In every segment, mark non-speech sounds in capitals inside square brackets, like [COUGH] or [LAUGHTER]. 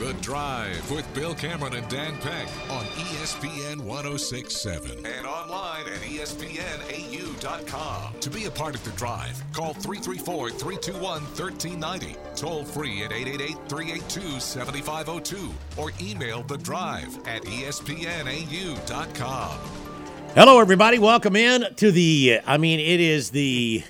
The Drive with Bill Cameron and Dan Peck on ESPN 1067 and online at ESPNAU.com. To be a part of The Drive, call 334 321 1390, toll free at 888 382 7502, or email The Drive at ESPNAU.com. Hello, everybody. Welcome in to the. I mean, it is the.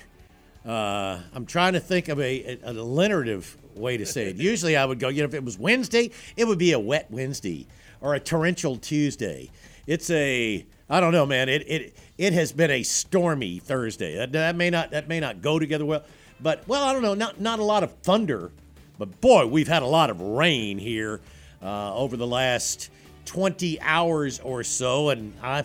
Uh, I'm trying to think of a, a, alliterative way to say it. Usually, I would go. You know, if it was Wednesday, it would be a wet Wednesday or a torrential Tuesday. It's a. I don't know, man. It it it has been a stormy Thursday. That, that may not that may not go together well, but well, I don't know. Not not a lot of thunder, but boy, we've had a lot of rain here uh, over the last 20 hours or so, and I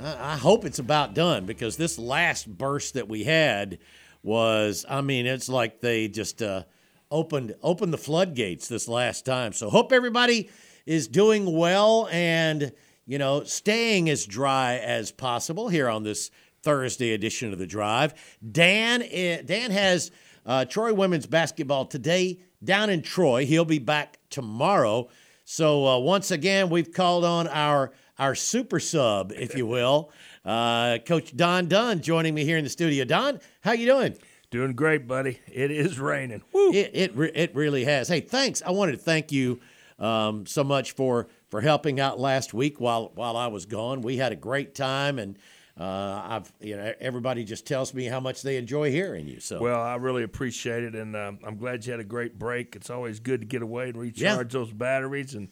I hope it's about done because this last burst that we had was, I mean, it's like they just uh, opened opened the floodgates this last time. So hope everybody is doing well and you know staying as dry as possible here on this Thursday edition of the Drive. Dan eh, Dan has uh, Troy women's basketball today down in Troy. He'll be back tomorrow. So uh, once again, we've called on our our super sub, if you will, [LAUGHS] uh, Coach Don Dunn, joining me here in the studio. Don, how you doing? Doing great, buddy. It is raining. Woo. It it, re- it really has. Hey, thanks. I wanted to thank you um, so much for for helping out last week while while I was gone. We had a great time, and uh, I've you know everybody just tells me how much they enjoy hearing you. So Well, I really appreciate it, and um, I'm glad you had a great break. It's always good to get away and recharge those batteries, and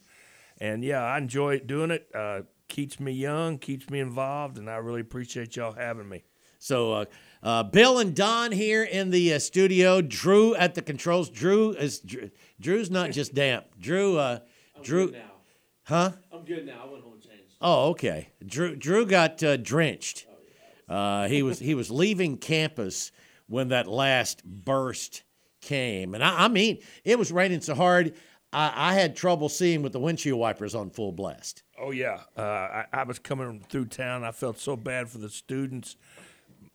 and yeah, I enjoy doing it. Uh, keeps me young, keeps me involved, and I really appreciate y'all having me. So, uh, uh, Bill and Don here in the uh, studio. Drew at the controls. Drew is Drew, Drew's not just damp. Drew, uh, Drew, now. huh? I'm good now. I went home and changed. Oh, okay. Drew Drew got uh, drenched. Uh, he was he was leaving campus when that last burst came, and I, I mean it was raining so hard. I, I had trouble seeing with the windshield wipers on full blast. Oh yeah, uh, I, I was coming through town. I felt so bad for the students.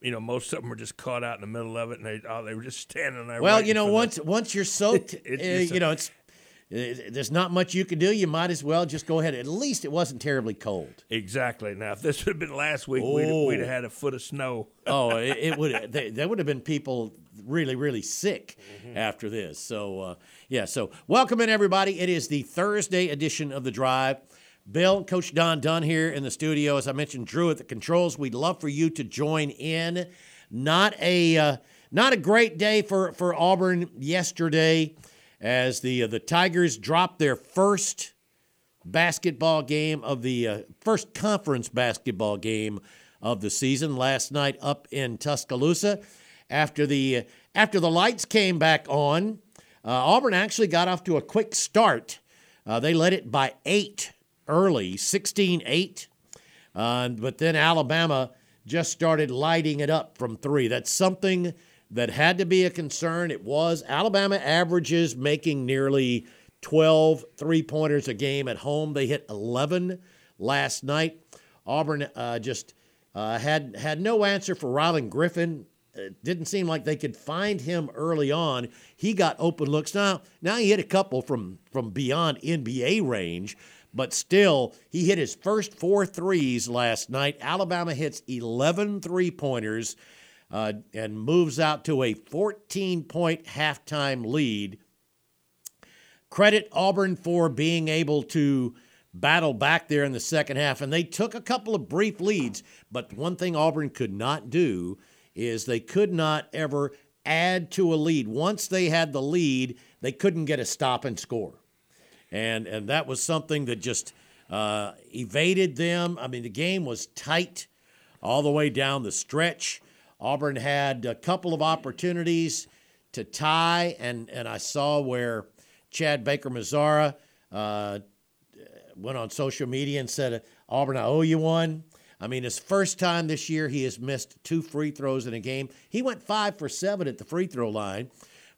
You know, most of them were just caught out in the middle of it, and they oh, they were just standing there. Well, you know, for the- once once you're soaked, [LAUGHS] It's uh, a- you know, it's uh, there's not much you can do. You might as well just go ahead. At least it wasn't terribly cold. exactly. Now, if this would have been last week, we'd, Oh. we'd have had a foot of snow. Oh, [LAUGHS] it, it would. There there would have been people really, really sick Mm-hmm. after this. So, uh, yeah. So, welcome in everybody. It is the Thursday edition of the Drive. Bill, Coach Don Dunn here in the studio. As I mentioned, Drew at the controls. We'd love for you to join in. Not a uh, not a great day for for Auburn yesterday, as the uh, the Tigers dropped their first basketball game of the uh, first conference basketball game of the season last night up in Tuscaloosa. After the after the lights came back on, uh, Auburn actually got off to a quick start. Uh, they led it by eight early, 16-8. Uh, but then Alabama just started lighting it up from three. That's something that had to be a concern. It was. Alabama averages making nearly 12 three pointers a game at home. They hit 11 last night. Auburn uh, just uh, had had no answer for Rylan Griffin. It didn't seem like they could find him early on. He got open looks. Now, now he hit a couple from from beyond NBA range, but still, he hit his first four threes last night. Alabama hits 11 three pointers uh, and moves out to a 14 point halftime lead. Credit Auburn for being able to battle back there in the second half, and they took a couple of brief leads. But one thing Auburn could not do is they could not ever add to a lead. Once they had the lead, they couldn't get a stop and score and and that was something that just uh, evaded them. I mean, the game was tight all the way down the stretch. Auburn had a couple of opportunities to tie, and and I saw where Chad Baker Mazara uh, went on social media and said, Auburn, I owe you one. I mean, his first time this year, he has missed two free throws in a game. He went five for seven at the free throw line,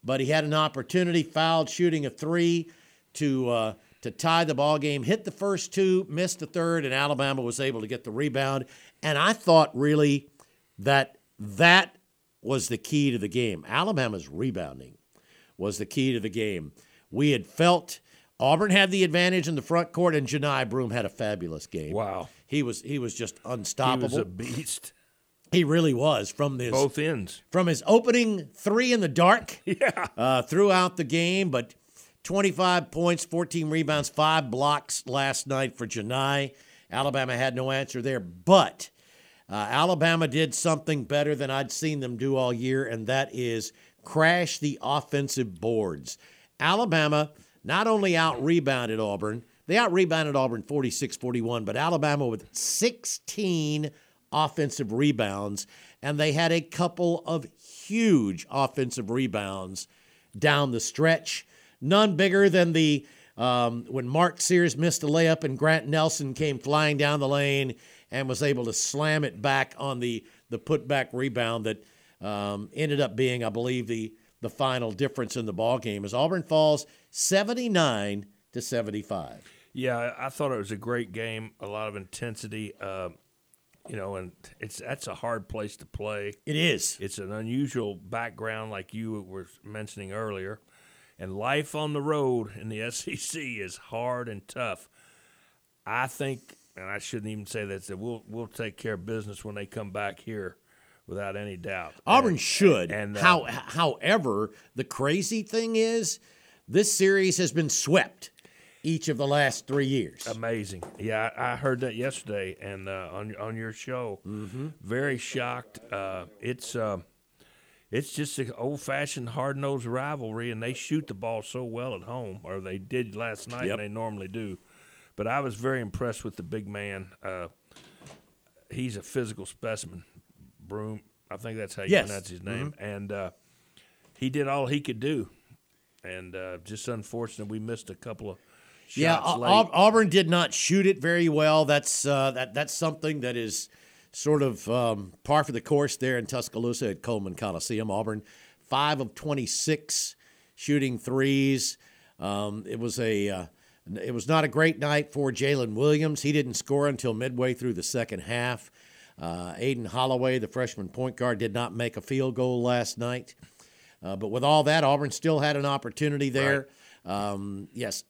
but he had an opportunity, fouled shooting a three to uh, to tie the ball game. Hit the first two, missed the third, and Alabama was able to get the rebound. And I thought really that that was the key to the game. Alabama's rebounding was the key to the game. We had felt Auburn had the advantage in the front court, and Johni Broome had a fabulous game. Wow, he was he was just unstoppable. He was a beast. He really was from this both ends from his opening three in the dark. [LAUGHS] Yeah, uh, throughout the game, but 25 points, 14 rebounds, five blocks last night for Johni. Alabama had no answer there, but uh, Alabama did something better than I'd seen them do all year, and that is crash the offensive boards. Alabama not only out rebounded Auburn, they out rebounded Auburn 46 41, but Alabama with 16 offensive rebounds, and they had a couple of huge offensive rebounds down the stretch. None bigger than the um, when Mark Sears missed a layup and Grant Nelson came flying down the lane and was able to slam it back on the the putback rebound that um, ended up being, I believe, the the final difference in the ball game as Auburn falls 79 to 75. Yeah, I thought it was a great game. A lot of intensity. Uh, you know, and it's that's a hard place to play. It is. It's an unusual background, like you were mentioning earlier, and life on the road in the [LAUGHS] SEC is hard and tough. I think, and I shouldn't even say that. That we'll we'll take care of business when they come back here without any doubt. Auburn and, should. And uh, How, however, the crazy thing is, this series has been swept each of the last three years. Amazing. Yeah, I, I heard that yesterday and uh, on on your show. Mm-hmm. Very shocked. Uh, it's uh, it's just an old fashioned hard nosed rivalry, and they shoot the ball so well at home, or they did last night, yep. and they normally do. But I was very impressed with the big man. Uh, he's a physical specimen. Broome, I think that's how you yes. pronounce his name. Mm-hmm. And uh, he did all he could do. And uh, just unfortunate we missed a couple of shots yeah. Auburn did not shoot it very well. That's uh, that that's something that is sort of um, par for the course there in Tuscaloosa at Coleman Coliseum. Auburn, five of twenty-six shooting threes. Um, it was a uh, it was not a great night for Jaylin Williams. He didn't score until midway through the second half. Uh, Aden Holloway, the freshman point guard, did not make a field goal last night. Uh, but with all that, Auburn still had an opportunity there. Right. Um, yes,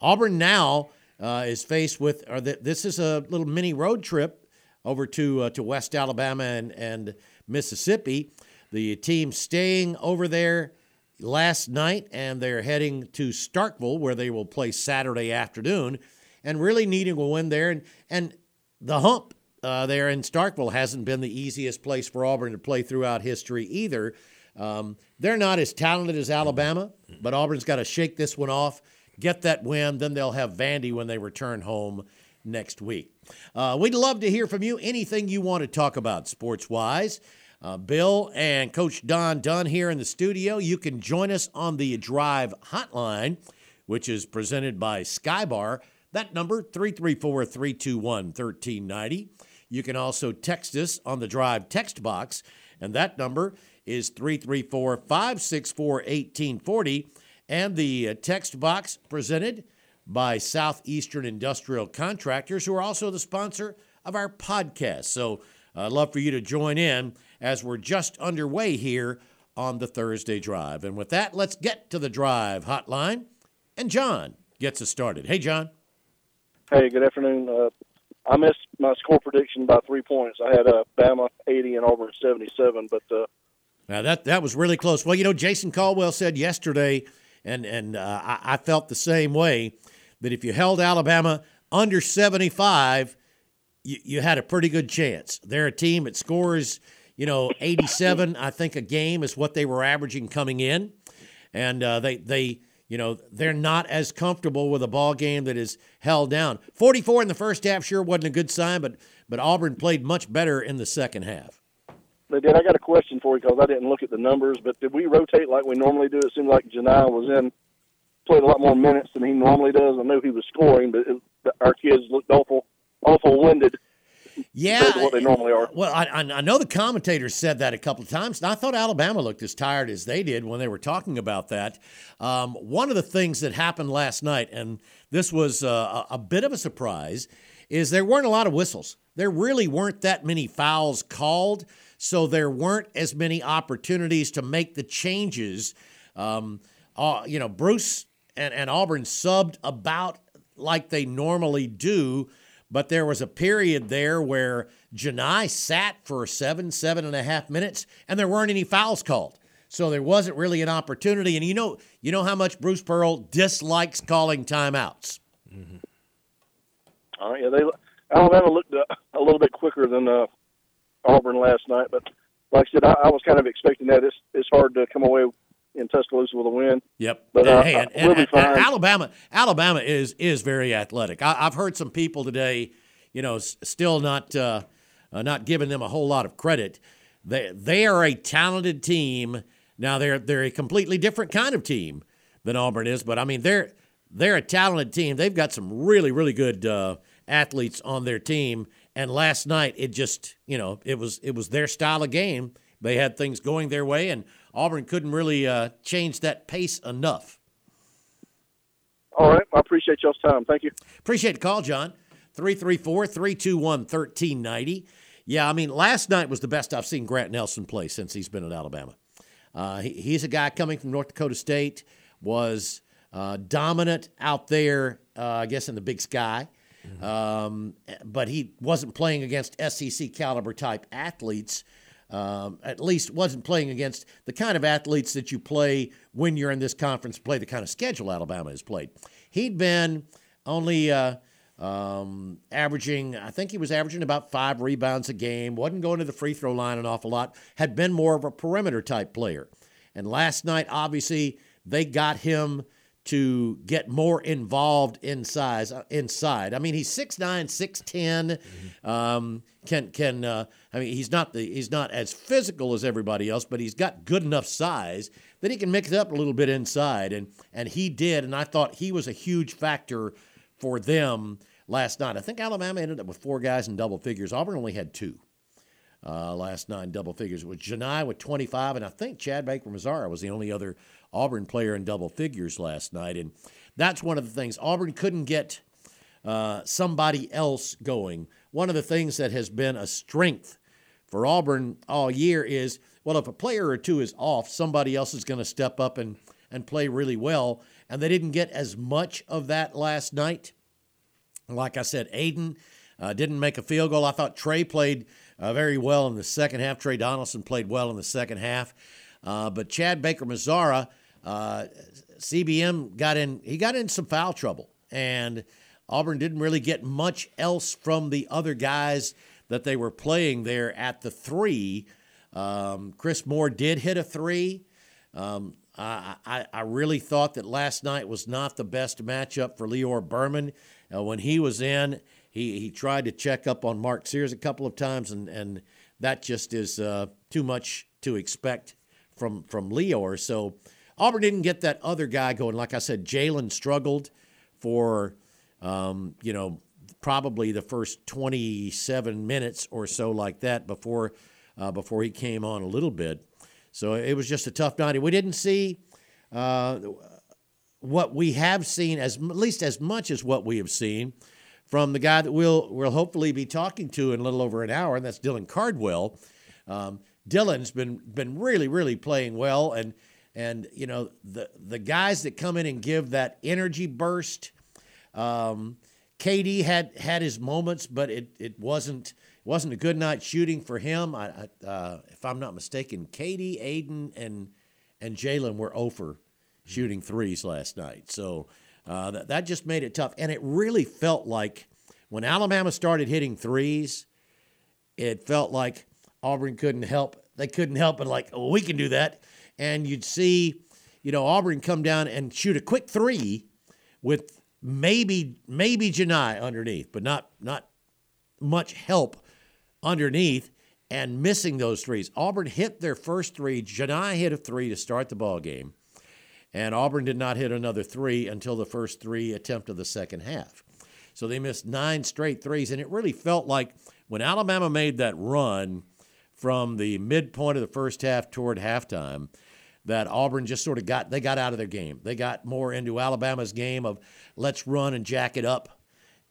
Auburn now uh, is faced with, or the, this is a little mini road trip over to uh, to West Alabama and, and Mississippi. The team staying over there last night, and they're heading to Starkville, where they will play Saturday afternoon, and really needing a win there. And, and the hump uh, there in Starkville hasn't been the easiest place for Auburn to play throughout history either. Um, they're not as talented as Alabama, but Auburn's got to shake this one off, get that win, then they'll have Vandy when they return home next week. Uh, we'd love to hear from you. Anything you want to talk about sports wise. Uh, Bill and Coach Don Dunn here in the studio. You can join us on the Drive Hotline, which is presented by Skybar. That number, 334 321 1390. You can also text us on the Drive text box, and that number is 334 564 1840. And the uh, text box presented by Southeastern Industrial Contractors, who are also the sponsor of our podcast. So I'd love for you to join in as we're just underway here on the Thursday Drive. And with that, let's get to the Drive hotline. And John gets us started. Hey, John. Hey, good afternoon. Uh, I missed my score prediction by three points. I had uh, Bama 80 and Auburn 77, but uh, now that that was really close. Well, you know, Jason Caldwell said yesterday, and and uh, I, I, felt the same way that if you held Alabama under 75, you, you had a pretty good chance. They're a team that scores, you know, 87. I think a game is what they were averaging coming in, and uh, they they you know, they're not as comfortable with a ball game that is held down. 44 in the first half sure wasn't a good sign, but but Auburn played much better in the second half. They did. I got a question for you because I didn't look at the numbers, but did we rotate like we normally do? It seemed like Johni was in played a lot more minutes than he normally does. I knew he was scoring, but it, our kids looked awful, awful winded. Yeah, what they normally are. Well, I, I know the commentators said that a couple of times, and I thought Alabama looked as tired as they did when they were talking about that. Um, one of the things that happened last night, and this was uh, a bit of a surprise, is there weren't a lot of whistles. There really weren't that many fouls called, so there weren't as many opportunities to make the changes. Um, uh, you know, Bruce and, and Auburn subbed about like they normally do, but there was a period there where Johni sat for seven, seven and a half minutes, and there weren't any fouls called. So there wasn't really an opportunity. And you know, you know how much Bruce Pearl dislikes calling timeouts. Mm-hmm. Uh, yeah, they Alabama looked uh, a little bit quicker than uh, Auburn last night, but like I said, I, I was kind of expecting that. It's it's hard to come away in Tuscaloosa with a win. Yep. But uh, hey, and, and, and, and, Alabama, Alabama is is very athletic. I, have heard some people today, you know, still not uh, uh, not giving them a whole lot of credit. They they are a talented team. Now they're they're a completely different kind of team than Auburn is, but I mean they're they're a talented team. They've got some really really good uh, athletes on their team. And last night it just you know it was it was their style of game. They had things going their way, and Auburn couldn't really uh, change that pace enough. All right. I appreciate y'all's time. Thank you. Appreciate the call, John. 334 321 1390. Yeah, I mean, last night was the best I've seen Grant Nelson play since he's been at Alabama. Uh, he, he's a guy coming from North Dakota State, was uh, dominant out there, uh, I guess, in the big sky. Mm-hmm. Um, but he wasn't playing against SEC caliber type athletes um, at least wasn't playing against the kind of athletes that you play when you're in this conference, play the kind of schedule Alabama has played. He'd been only uh, um, averaging, I think he was averaging about five rebounds a game, wasn't going to the free throw line an awful lot, had been more of a perimeter type player. And last night, obviously, they got him to get more involved in size uh, inside. I mean, he's 6'9", 6'10", mm-hmm. um, can can uh, I mean he's not the he's not as physical as everybody else, but he's got good enough size that he can mix it up a little bit inside, and and he did, and I thought he was a huge factor for them last night. I think Alabama ended up with four guys in double figures. Auburn only had two. Uh, last night, double figures. It was Johni with 25, and I think Chad Baker Mazara was the only other Auburn player in double figures last night. And that's one of the things. Auburn couldn't get uh, somebody else going one of the things that has been a strength for Auburn all year is well, if a player or two is off, somebody else is going to step up and, and play really well. And they didn't get as much of that last night. Like I said, Aden uh, didn't make a field goal. I thought Tre played uh, very well in the second half. Tre Donaldson played well in the second half. Uh, but Chad Baker Mazara, uh, CBM got in, he got in some foul trouble. And Auburn didn't really get much else from the other guys that they were playing there at the three. Um, Chris Moore did hit a three. Um, I, I, I, really thought that last night was not the best matchup for Lior Berman. Uh, when he was in, he, he tried to check up on Mark Sears a couple of times, and, and that just is uh, too much to expect from, from Lior. So Auburn didn't get that other guy going. Like I said, Jaylin struggled for um, you know, probably the first 27 minutes or so like that before uh, before he came on a little bit. So it was just a tough night. We didn't see uh, what we have seen as at least as much as what we have seen from the guy that we'll we'll hopefully be talking to in a little over an hour, and that's Dylan Cardwell. Um, Dylan's been been really really playing well, and and you know the the guys that come in and give that energy burst um, KD had had his moments, but it, it wasn't wasn't a good night shooting for him. I, I uh, if I'm not mistaken, KD, Aden, and and Jaylin were over shooting threes last night. So uh, that that just made it tough, and it really felt like when Alabama started hitting threes, it felt like Auburn couldn't help. They couldn't help but like, oh, we can do that, and you'd see, you know, Auburn come down and shoot a quick three with maybe maybe Johni underneath, but not not much help underneath and missing those threes. Auburn hit their first three. Johni hit a three to start the ball game. and Auburn did not hit another three until the first three attempt of the second half. So they missed nine straight threes, and it really felt like when Alabama made that run from the midpoint of the first half toward halftime, that Auburn just sort of got they got out of their game. They got more into Alabama's game of let's run and jack it up.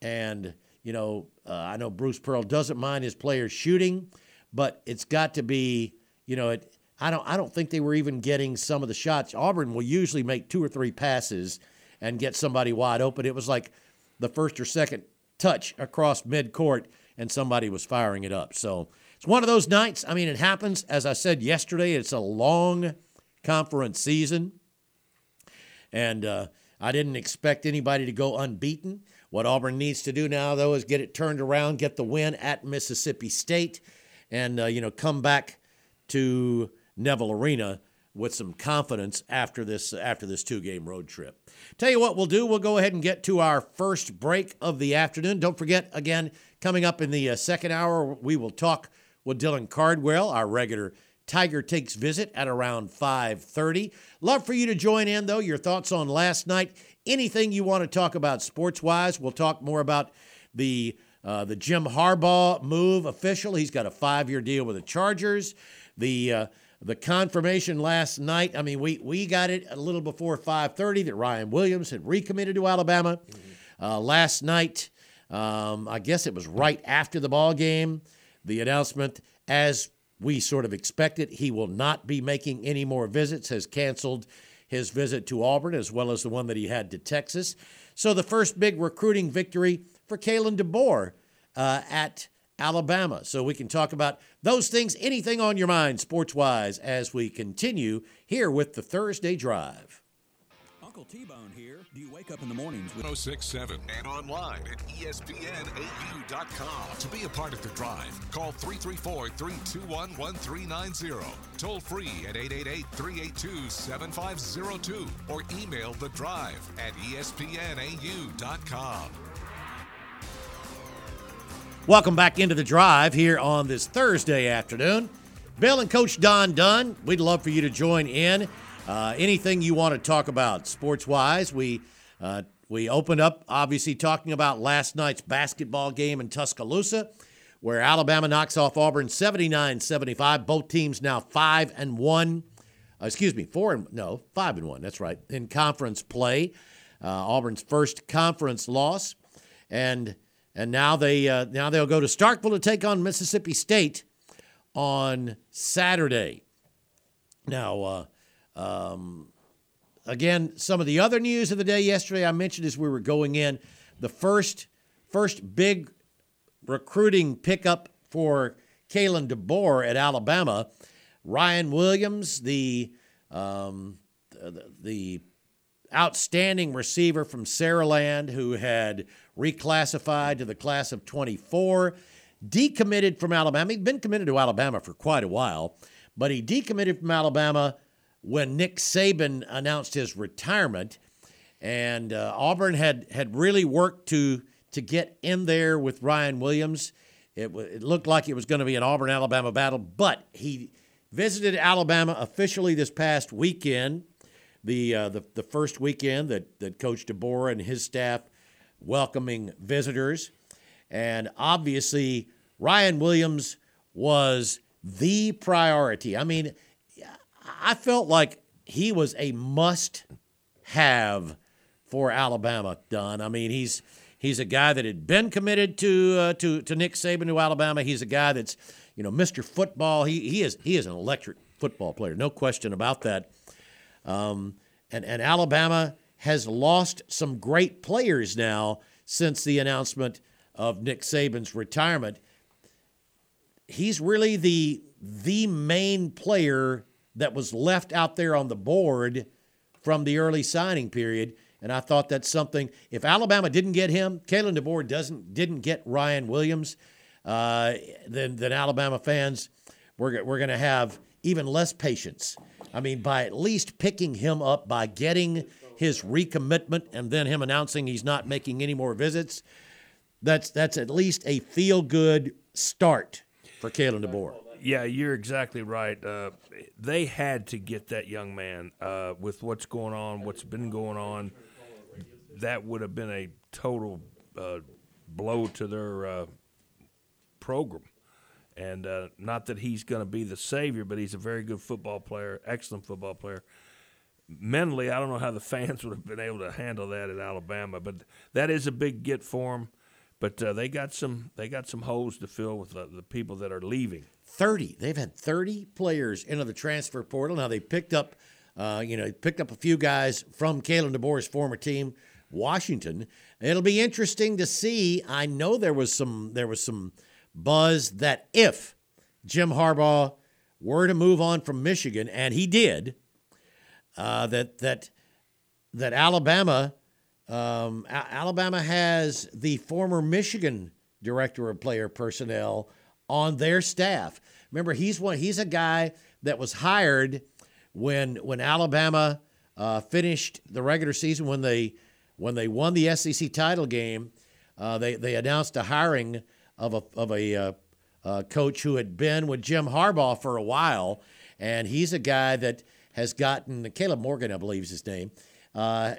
And you know, uh, I know Bruce Pearl doesn't mind his players shooting, but it's got to be you know it. I don't I don't think they were even getting some of the shots. Auburn will usually make two or three passes and get somebody wide open. It was like the first or second touch across midcourt and somebody was firing it up. So it's one of those nights. I mean, it happens. As I said yesterday, it's a long conference season. And uh, I didn't expect anybody to go unbeaten. What Auburn needs to do now, though, is get it turned around, get the win at Mississippi State, and uh, you know come back to Neville Arena with some confidence after this after this two game road trip. Tell you what we'll do. We'll go ahead and get to our first break of the afternoon. Don't forget again coming up in the uh, second hour we will talk with Dylan Cardwell, our regular Tiger Takes visit at around 5:30. Love for you to join in though. Your thoughts on last night, anything you want to talk about sports-wise. We'll talk more about the uh, the Jim Harbaugh move official. He's got a five-year deal with the Chargers. The uh, the confirmation last night. I mean, we we got it a little before 5:30 that Ryan Williams had recommitted to Alabama. Mm-hmm. Uh, last night, um, I guess it was right after the ball game, the announcement as we sort of expected. He will not be making any more visits, has canceled his visit to Auburn as well as the one that he had to Texas. So the first big recruiting victory for Kalen DeBoer uh, at Alabama. So we can talk about those things, anything on your mind sports wise, as we continue here with the Thursday Drive. Uncle T Bone here. Do you wake up in the mornings with 1067 and online at ESPNAU.com? To be a part of the drive, call 334 321 1390. Toll free at 888 382 7502 or email the drive at ESPNAU.com. Welcome back into the drive here on this Thursday afternoon. Bill and Coach Don Dunn, we'd love for you to join in. Uh, anything you want to talk about sports wise, we uh, we opened up obviously talking about last night's basketball game in Tuscaloosa, where Alabama knocks off Auburn 79-75. Both teams now five and one. Uh, excuse me, four and no five and one. That's right in conference play. Uh, Auburn's first conference loss, and and now they now they'll go to Starkville to take on Mississippi State on Saturday. Now, um, again, some of the other news of the day yesterday I mentioned as we were going in the first first big recruiting pickup for Kalen DeBoer at Alabama. Ryan Williams, the um, the, the outstanding receiver from Saraland, who had reclassified to the class of 24, decommitted from Alabama. He'd been committed to Alabama for quite a while, but he decommitted from Alabama when Nick Saban announced his retirement. And uh, Auburn had, had really worked to, to get in there with Ryan Williams. It, w- it looked like it was going to be an Auburn Alabama battle, but he visited Alabama officially this past weekend, the, uh, the, the first weekend that, that Coach DeBoer and his staff welcoming visitors. And obviously, Ryan Williams was the priority. I mean, I felt like he was a must have for Alabama, Don. I mean, he's he's a guy that had been committed to uh, to to Nick Saban to Alabama. He's a guy that's, you know, Mr. Football. He he is he is an electric football player, no question about that. Um, and and Alabama has lost some great players now since the announcement of Nick Saban's retirement. He's really the the main player that was left out there on the board from the early signing period. And I thought that's something. If Alabama didn't get him, Kalen DeBoer doesn't didn't get Ryan Williams, uh, then then Alabama fans we're we're going to have even less patience. I mean, by at least picking him up by getting his recommitment and then him announcing he's not making any more visits, that's that's at least a feel good start for Kalen DeBoer. Yeah, you're exactly right. Uh, they had to get that young man uh, with what's going on, what's been going on. That would have been a total uh, blow to their uh, program. And uh, not that he's going to be the savior, but he's a very good football player, excellent football player. Mentally, I don't know how the fans [LAUGHS] would have been able to handle that at Alabama, but that is a big get for them. But uh, they got some they got some holes to fill with the people that are leaving. 30. They've had 30 players into the transfer portal. Now they picked up, uh, you know, picked up a few guys from Kalen DeBoer's former team, Washington. It'll be interesting to see. I know there was some there was some buzz that if Jim Harbaugh were to move on from Michigan, and he did, uh, that that that Alabama um, Alabama has the former Michigan director of player personnel on their staff. Remember, he's one. He's a guy that was hired when when Alabama uh, finished the regular season when they when they won the SEC title game. Uh, they they announced a hiring of a of a uh, uh, coach who had been with Jim Harbaugh for a while, and he's a guy that has gotten Caleb Morgan, I believe is his name. Uh,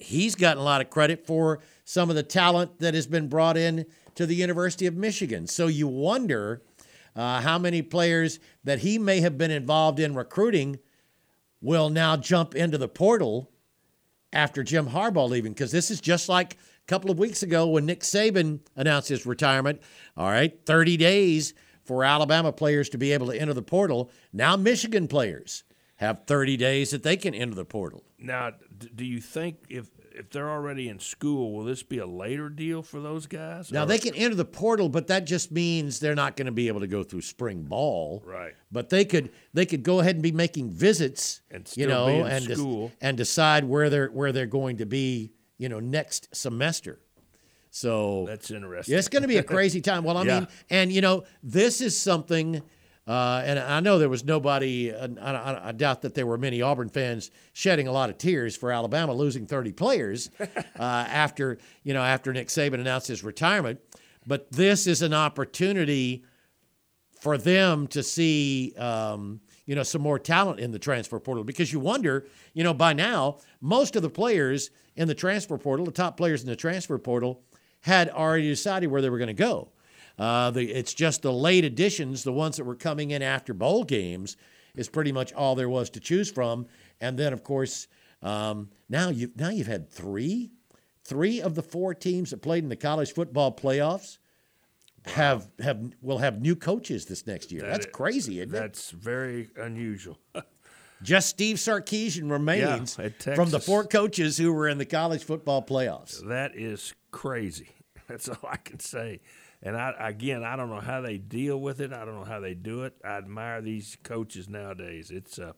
he's gotten a lot of credit for some of the talent that has been brought in to the University of Michigan. So you wonder uh, how many players that he may have been involved in recruiting will now jump into the portal after Jim Harbaugh leaving, because this is just like a couple of weeks ago when Nick Saban announced his retirement. All right, 30 days for Alabama players to be able to enter the portal. Now, Michigan players have 30 days that they can enter the portal. Now, do you think if if they're already in school, will this be a later deal for those guys? Now or? they can enter the portal, but that just means they're not going to be able to go through spring ball. Right. But they could they could go ahead and be making visits, and you know, and des- and decide where they're where they're going to be, you know, next semester. So that's interesting. it's going to be a [LAUGHS] crazy time. Well, I yeah. mean, and you know, this is something uh, and I know there was nobody, uh, I, I, doubt that there were many Auburn fans shedding a lot of tears for Alabama losing 30 players [LAUGHS] uh, after, you know, after Nick Saban announced his retirement. But this is an opportunity for them to see, um, you know, some more talent in the transfer portal because you wonder, you know, by now, most of the players in the transfer portal, the top players in the transfer portal, had already decided where they were going to go. Uh, the, it's just the late additions, the ones that were coming in after bowl games, is pretty much all there was to choose from. And then, of course, um, now you now you've had three, three of the four teams that played in the college football playoffs have have will have new coaches this next year. That that's crazy, isn't that's it? That's very unusual. [LAUGHS] Just Steve Sarkisian remains yeah, from the four coaches who were in the college football playoffs. That is crazy. [LAUGHS] That's all I can say. And I again, I don't know how they deal with it. I don't know how they do it. I admire these coaches nowadays. It's uh,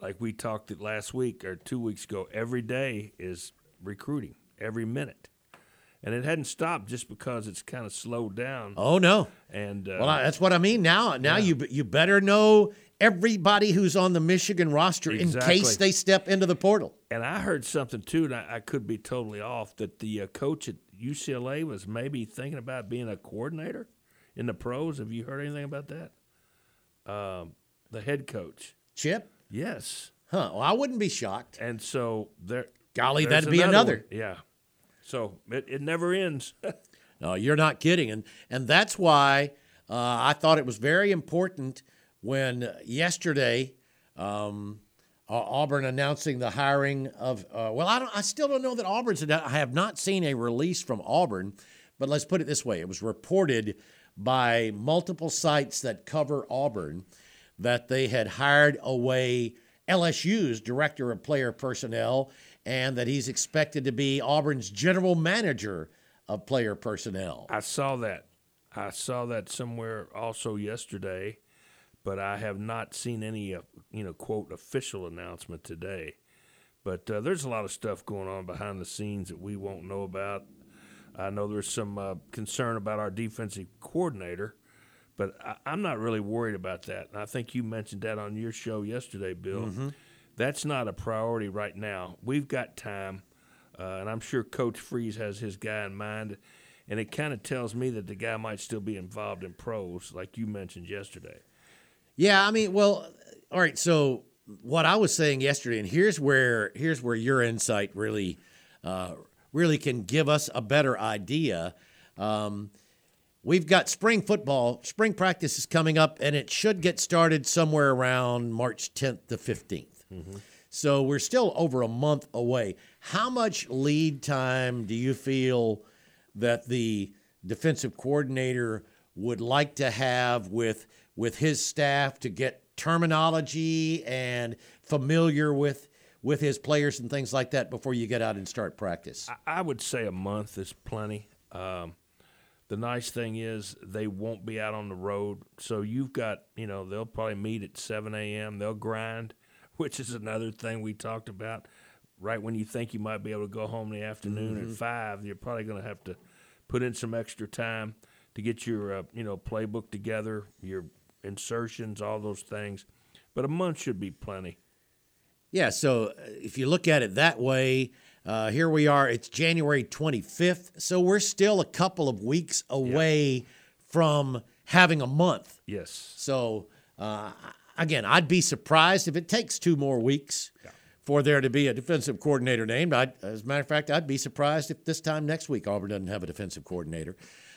like we talked it last week or two weeks ago. Every day is recruiting, every minute, and it hadn't stopped just because it's kind of slowed down. Oh no! And uh, well, that's what I mean. Now, now yeah. you you better know everybody who's on the Michigan roster exactly. in case they step into the portal. And I heard something too, and I, I could be totally off that the uh, coach at UCLA was maybe thinking about being a coordinator in the pros. Have you heard anything about that? Um, the head coach, Chip. Yes. Huh. Well, I wouldn't be shocked. And so there. Golly, that'd be another. Yeah. So it, it never ends. [LAUGHS] no, you're not kidding, and and that's why uh, I thought it was very important when yesterday. Um, Auburn announcing the hiring of. Uh, well, I don't. I still don't know that Auburn's. I have not seen a release from Auburn, but let's put it this way: it was reported by multiple sites that cover Auburn that they had hired away LSU's director of player personnel, and that he's expected to be Auburn's general manager of player personnel. I saw that. I saw that somewhere also yesterday but I have not seen any, uh, you know, quote official announcement today. But uh, there's a lot of stuff going on behind the scenes that we won't know about. I know there's some uh, concern about our defensive coordinator, but I, am not really worried about that. And I think you mentioned that on your show yesterday, Bill. Mm-hmm. That's not a priority right now. We've got time, uh, and I'm sure Coach Freeze has his guy in mind. and it kind of tells me that the guy might still be involved in pros, like you mentioned yesterday. Yeah, I mean, well, all right. So what I was saying yesterday, and here's where here's where your insight really, uh, really can give us a better idea. Um, we've got spring football, spring practice is coming up, and it should get started somewhere around March 10th to 15th. Mm-hmm. So we're still over a month away. How much lead time do you feel that the defensive coordinator would like to have with with his staff to get terminology and familiar with with his players and things like that before you get out and start practice? I, would say a month is plenty. Um, the nice thing is they won't be out on the road, so you've got you know they'll probably meet at 7 a.m. They'll grind, [LAUGHS] which is another thing we talked about. Right when you think you might be able to go home in the afternoon mm-hmm. at five, you're probably going to have to put in some extra time to get your uh, you know playbook together, your insertions, all those things. But a month should be plenty. Yeah. So uh, if you look at it that way, uh, here we are. It's January 25th, so we're still a couple of weeks away from having a month. Yes. So uh, again, I'd be surprised if it takes two more weeks. Yeah for there to be a defensive coordinator named. I'd, as a matter of fact, I'd be surprised if this time next week Auburn doesn't have a defensive coordinator.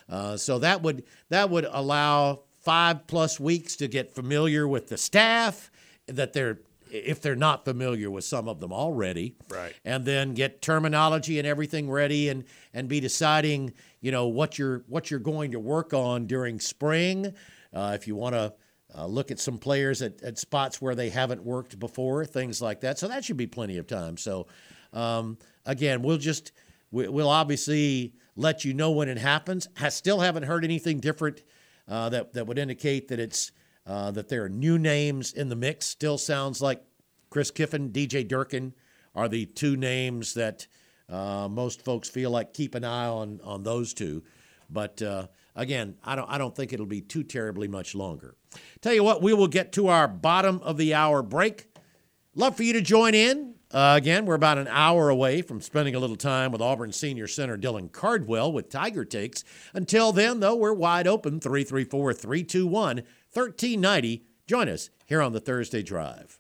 Uh, so that would that would allow five plus weeks to get familiar with the staff that they're if they're not familiar with some of them already right and then get terminology and everything ready and and be deciding you know what you're what you're going to work on during spring uh, if you want to uh, look at some players at, at spots where they haven't worked before, things like that. So that should be plenty of time. So um, again, we'll just we, will obviously let you know when it happens. I still haven't heard anything different uh, that that would indicate that it's uh, that there are new names in the mix. Still sounds like Chris Kiffin, DJ Durkin are the two names that uh, most folks feel like keep an eye on on those two. But uh, again, I don't I don't think it'll be too terribly much longer. Tell you what, we will get to our bottom of the hour break. Love for you to join in. Uh, again, we're about an hour away from spending a little time with Auburn Senior Center Dylan Cardwell with Tiger Takes. Until then, though, we're wide open 334 321 1390. Join us here on the Thursday Drive.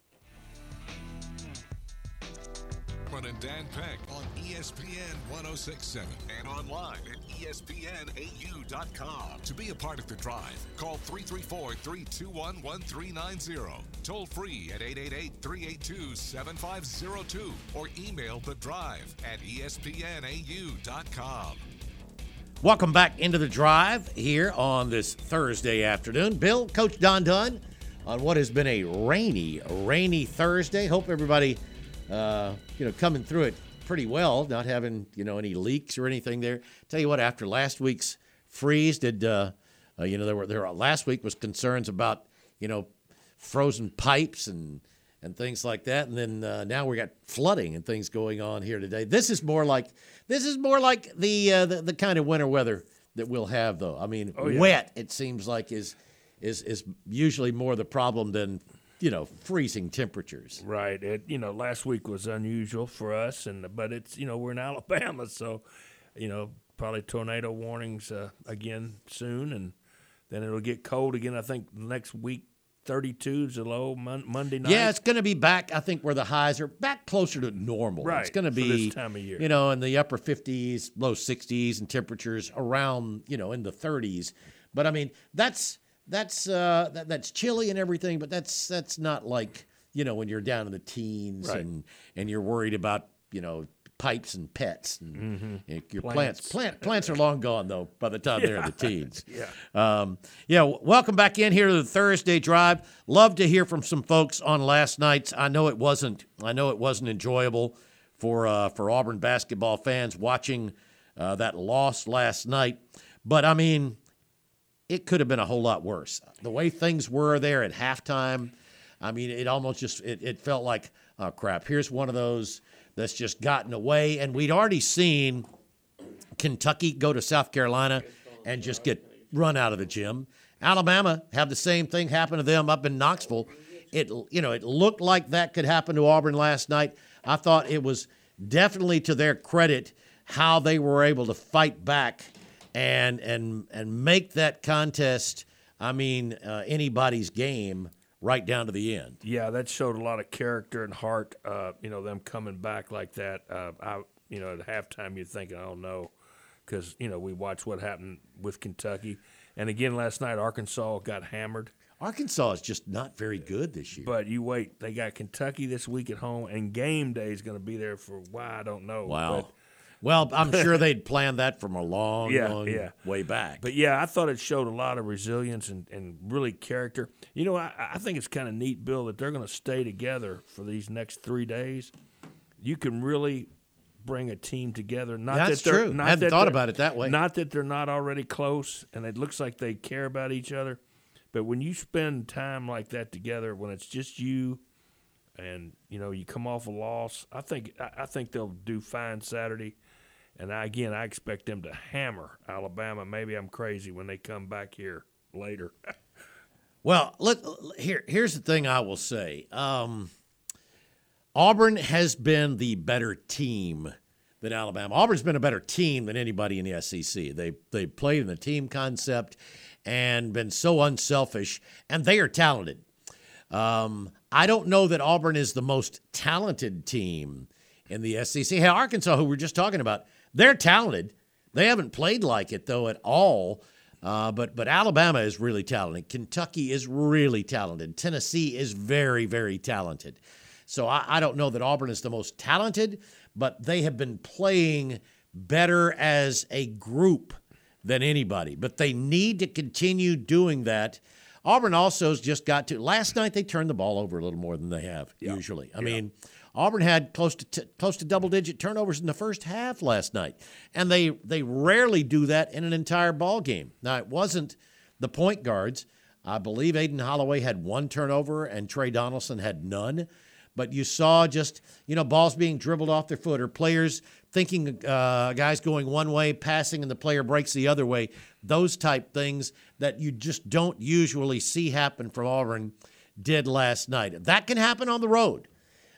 and Dan Peck ESPN 1067 and online at ESPNAU.com. To be a part of the drive, call 334 321 1390. Toll free at 888 382 7502 or email the drive at ESPNAU.com. Welcome back into the drive here on this Thursday afternoon. Bill, Coach Don Dunn on what has been a rainy, rainy Thursday. Hope everybody, uh, you know, coming through it pretty well, not having you know any leaks or anything there. Tell you what, after last week's freeze, did uh, uh, you know there were there were, last week was concerns about you know frozen pipes and and things like that, and then uh, now we got flooding and things going on here today. This is more like this is more like the uh, the, the kind of winter weather that we'll have, though. I mean, oh, yeah. wet it seems like is is is usually more the problem than you know freezing temperatures. Right. It you know last week was unusual for us, and but it's you know we're in [LAUGHS] Alabama, so you know probably tornado warnings uh, again soon, and then it'll get cold again. I think next week 32 is a low mon- Monday night. Yeah, it's going to be back. I think where the highs are back closer to normal. Right. It's going to be this time of year. You know, in the upper 50s, low 60s, and temperatures around you know in the 30s. But I mean, that's that's uh, that, that's chilly and everything, but that's that's not like you know when you're down in the teens right. and and you're worried about you know pipes and pets and mm-hmm. your plants. plants. Plant plants are long gone though by the time yeah. they're in the [LAUGHS] teens. [LAUGHS] yeah. Um, yeah. Welcome back in here to the Thursday Drive. Love to hear from some folks on last night's. I know it wasn't. I know it wasn't enjoyable for uh, for Auburn basketball fans watching uh, that loss last night. But I mean, it could have been a whole lot worse. The way things were there at halftime, I mean, it almost just it, it felt like, oh crap, here's one of those that's just gotten away. And we'd already seen Kentucky go to South Carolina and just get run out of the gym. Alabama have the same thing happen to them up in Knoxville. It you know it looked like that could happen to Auburn last night. I thought it was definitely to their credit how they were able to fight back and and and make that contest. I mean, uh, anybody's game right down to the end. Yeah, that showed a lot of character and heart. Uh, you know, them coming back like that. Uh, I, you know, at halftime, you're thinking, "Oh no," because you know we watched what happened with Kentucky, and again last night, Arkansas got hammered. Arkansas is just not very good this year. But you wait, they got Kentucky this week at home, and game day is going to be there for why I don't know. Wow. But, well, I'm sure [LAUGHS] they'd planned that from a long, Yeah, long yeah. way back. But yeah, I thought it showed a lot of resilience and, and really character. You know, I, I think it's kind of neat, Bill, that they're going to stay together for these next three days. You can really bring a team together. Not That's that they're, true. Not I hadn't thought about it that way. Not that they're not already close, and it looks like they care about each other. But when you spend time like that together, when it's just you, and you know you come off a loss, I think I, I think they'll do fine Saturday. And I, again, I expect them to hammer Alabama. Maybe I'm crazy when they come back here later. [LAUGHS] Well, let, here here's the thing I will say. Um, Auburn has been the better team than Alabama. Auburn's been a better team than anybody in the SEC. They they played in the team concept and been so unselfish, and they are talented. Um, I don't know that Auburn is the most talented team in the SEC. Hey, Arkansas, who we are just talking about, they're talented. They haven't played like it though at all. Uh, but but Alabama is really talented. Kentucky is really talented. Tennessee is very very talented. So I, I don't know that Auburn is the most talented, but they have been playing better as a group than anybody. But they need to continue doing that. Auburn also has just got to. Last night they turned the ball over a little more than they have usually. I mean, Auburn had close to t- close to double digit turnovers in the first half last night, and they they rarely do that in an entire ball game. Now it wasn't the point guards. I believe Aden Holloway had one turnover and Tre Donaldson had none. But you saw just you know balls being dribbled off their foot or players thinking uh, guys going one way, passing, and the player breaks the other way. Those type things that you just don't usually see happen from Auburn did last night. That can happen on the road.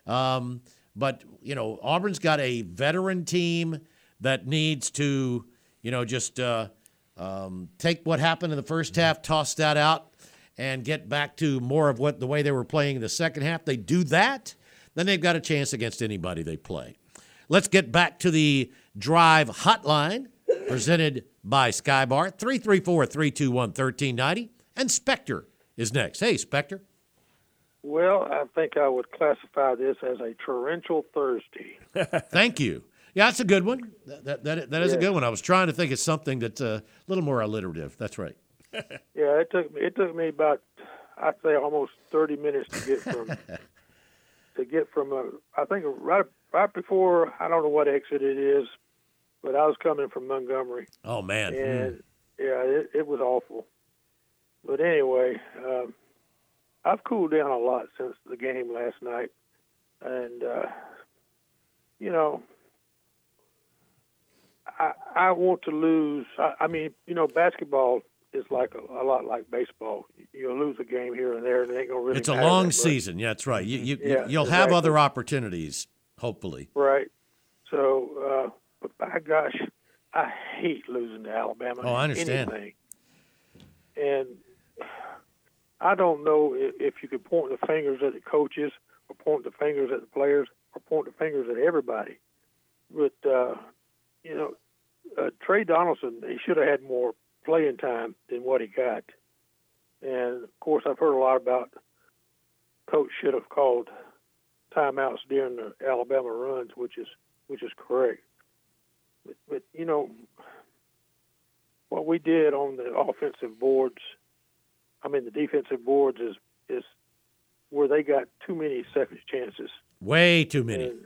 Um, but you know, Auburn's got a veteran team that needs to, you know, just uh, um, take what happened in the first half, toss that out, and get back to more of what the way they were playing in the second half. They do that, then they've got a chance against anybody they play. Let's get back to the drive hotline presented by Skybar 334 321 1390. And Spectre is next. Hey, Spectre. Well, I think I would classify this as a torrential Thursday. [LAUGHS] Thank you. Yeah, that's a good one. That, that, that, that is a good one. I was trying to think of something that's a little more alliterative. That's right. [LAUGHS] Yeah, it took me it took me about I'd say almost thirty minutes to get from [LAUGHS] to get from a, I think right right before I don't know what exit it is, but I was coming from Montgomery Oh, man. and yeah, it, it was awful. But anyway, um, I've cooled down a lot since the game last night, and uh, you know, I I want to lose. I, I mean, you know, basketball is like a, a lot like baseball. You'll lose a game here and there, and it ain't gonna really. It's a long much. season. Yeah, that's right. You, you, Yeah, you'll have other opportunities, hopefully. Right. So, uh, but by gosh, I hate losing to Alabama. Oh, I understand. Anything. And I don't know if, you could point the fingers at the coaches, or point the fingers at the players, or point the fingers at everybody. But uh, you know, uh, Tre Donaldson, he should have had more playing time than what he got. And of course, I've heard a lot about coach should have called timeouts during the Alabama runs, which is which is correct. But, but you know what we did on the offensive boards, I mean the defensive boards is is where they got too many second chances. Way too many. And,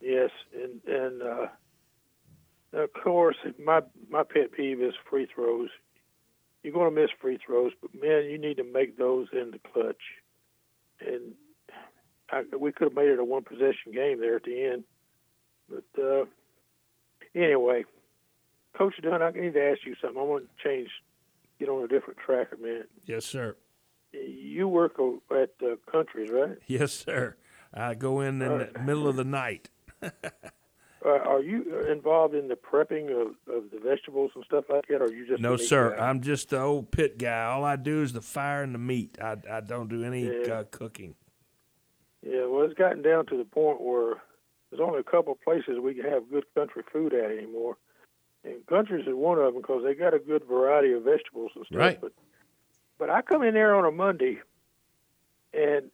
yes, and and uh, of course my my pet peeve is free throws. You're going to miss free throws, but man, you need to make those in the clutch. And I, we could have made it a one possession game there at the end. But uh, anyway, Coach Dunn, I need to ask you something. I want to change, get on a different track a minute. Yes, sir. You work at uh, Countries, right? Yes, sir. I go in in the middle of the night. [LAUGHS] Uh, are you involved in the prepping of, of the vegetables and stuff like that, or are you just No, sir. guy? I'm just the old pit guy. All I do is the fire and the meat. I, I don't do any Yeah. uh, cooking. Yeah, well, it's gotten down to the point where there's only a couple of places we can have good country food at anymore. And countries is one of them because they got a good variety of vegetables and stuff. Right. But, but I come in there on a Monday, and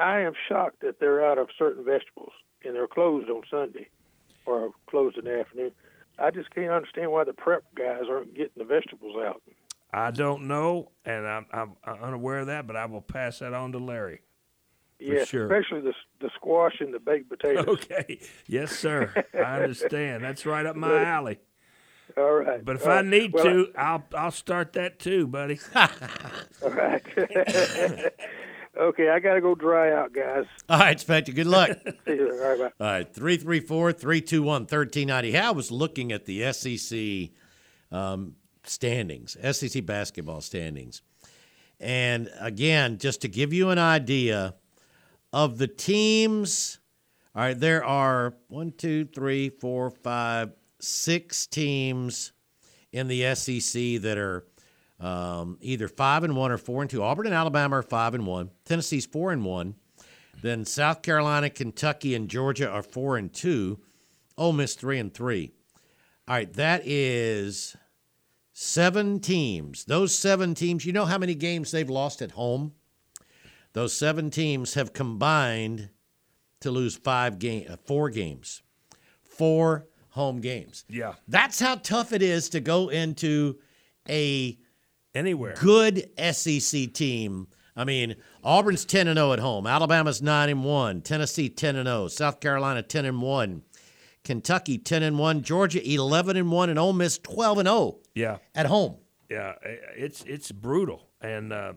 I am shocked that they're out of certain vegetables, and they're closed on Sunday or closed in the afternoon. I just can't understand why the prep guys aren't getting the vegetables out. I don't know, and I'm, I'm unaware of that, but I will pass that on to Larry. Yeah, sure. especially the the squash and the baked potatoes. [LAUGHS] Okay. Yes, sir. I understand. That's right up my [LAUGHS] alley. All right. But if All I right. need Well, to, I'll I'll start that too, buddy. [LAUGHS] All right. [LAUGHS] okay, I got to go dry out, guys. All right, Spectre, good luck. [LAUGHS] See you. All right, bye. All right, 334 321 1390. Hey, I was looking at the SEC um, standings, SEC basketball standings. And again, just to give you an idea of the teams, all right, there are one, two, three, four, five, six teams in the SEC that are um, either five and one or four and two. Auburn and Alabama are five and one. Tennessee's four and one. Then South Carolina, Kentucky, and Georgia are four and two. Ole Miss three and three. All right, that is seven teams. Those seven teams, you know how many games they've lost at home? Those seven teams have combined to lose five game, uh, four games, four home games. Yeah. That's how tough it is to go into a Anywhere. good SEC team. I mean, Auburn's 10 and 0 at home. Alabama's 9 and 1. Tennessee 10 and 0. South Carolina 10 and 1. Kentucky 10 and 1. Georgia 11 and 1 and Ole Miss 12 and 0 Yeah. at home. Yeah. It's it's brutal, and uh,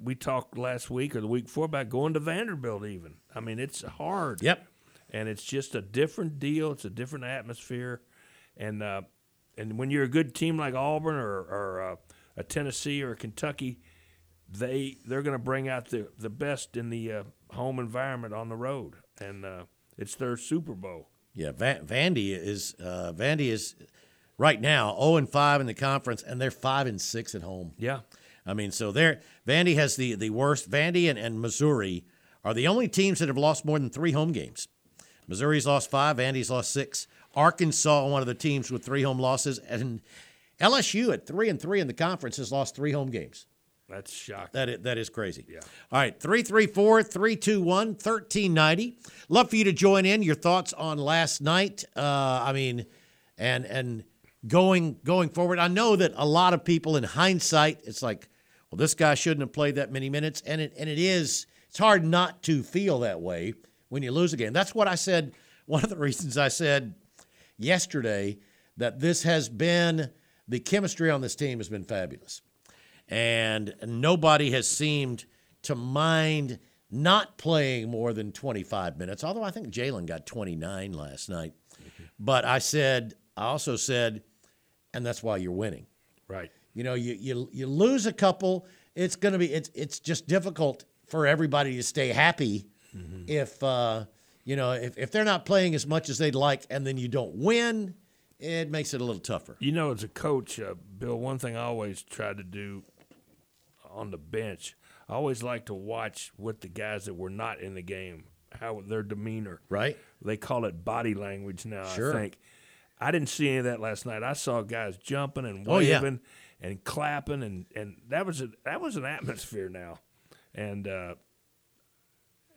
we talked last week or the week before about going to Vanderbilt. Even I mean, it's hard. Yep. And it's just a different deal. It's a different atmosphere, and uh, and when you're a good team like Auburn or, or uh, a Tennessee or a Kentucky, they they're going to bring out the the best in the uh, home environment on the road, and uh, it's their Super Bowl. Yeah, Van- Vandy is uh, Vandy is right now 0 and 5 in the conference and they're 5 and 6 at home. Yeah, I mean, so they're Vandy has the the worst. Vandy and, and Missouri are the only teams that have lost more than three home games. Missouri's lost five. Vandy's lost six. Arkansas, one of the teams with three home losses, and LSU at three and three in the conference has lost three home games. that's shocking. That is, that is crazy. Yeah. All right, 334 321 1390. Love for you to join in. Your thoughts on last night. Uh, I mean, and and going going forward. I know that a lot of people in hindsight, it's like, well, this guy shouldn't have played that many minutes. And it, and it is, it's hard not to feel that way when you lose a game. That's what I said. [LAUGHS] One of the reasons I said yesterday that this has been, the chemistry on this team has been fabulous and nobody has seemed to mind not playing more than 25 minutes. Although I think Jaylin got 29 last night. Mm-hmm. But I said, I also said, and that's why you're winning. Right. You know, you you you lose a couple, it's going to be it's it's just difficult for everybody to stay happy if uh, you know if, if they're not playing as much as they'd like, and then you don't win, it makes it a little tougher. You know, as a coach, uh, Bill, one thing I always try to do on the bench, I always like to watch what the guys that were not in the game, how their demeanor. Right? They call it body language now. Sure. I think. I didn't see any of that last night. I saw guys jumping and Oh, yeah. waving and clapping, and, and that was a, that was an atmosphere now. And uh,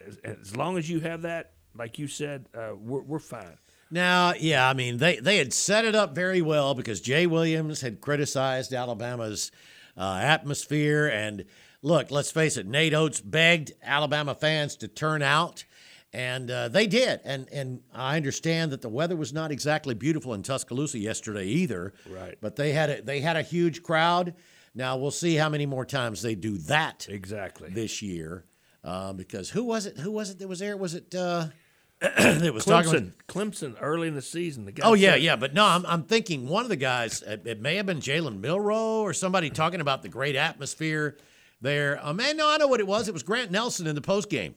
as, as long as you have that, like you said, uh, we're, we're fine. Now, yeah, I mean they they had set it up very well because Jay Williams had criticized Alabama's uh, atmosphere, and look, let's face it, Nate Oats begged Alabama fans to turn out, and uh, they did. And and I understand that the weather was not exactly beautiful in Tuscaloosa yesterday either. Right. But they had a they had a huge crowd. Now we'll see how many more times they do that Exactly. this year. Uh, because who was it? Who was it that was there? Was it? Uh, [CLEARS THROAT] that was talking. Clemson, Clemson, early in the season. The guy Oh yeah, said- yeah, but no, I'm, I'm thinking one of the guys. It, it may have been Jalen Milroe or somebody talking about the great atmosphere there. Um, and no, I know what it was. It was Grant Nelson in the post game.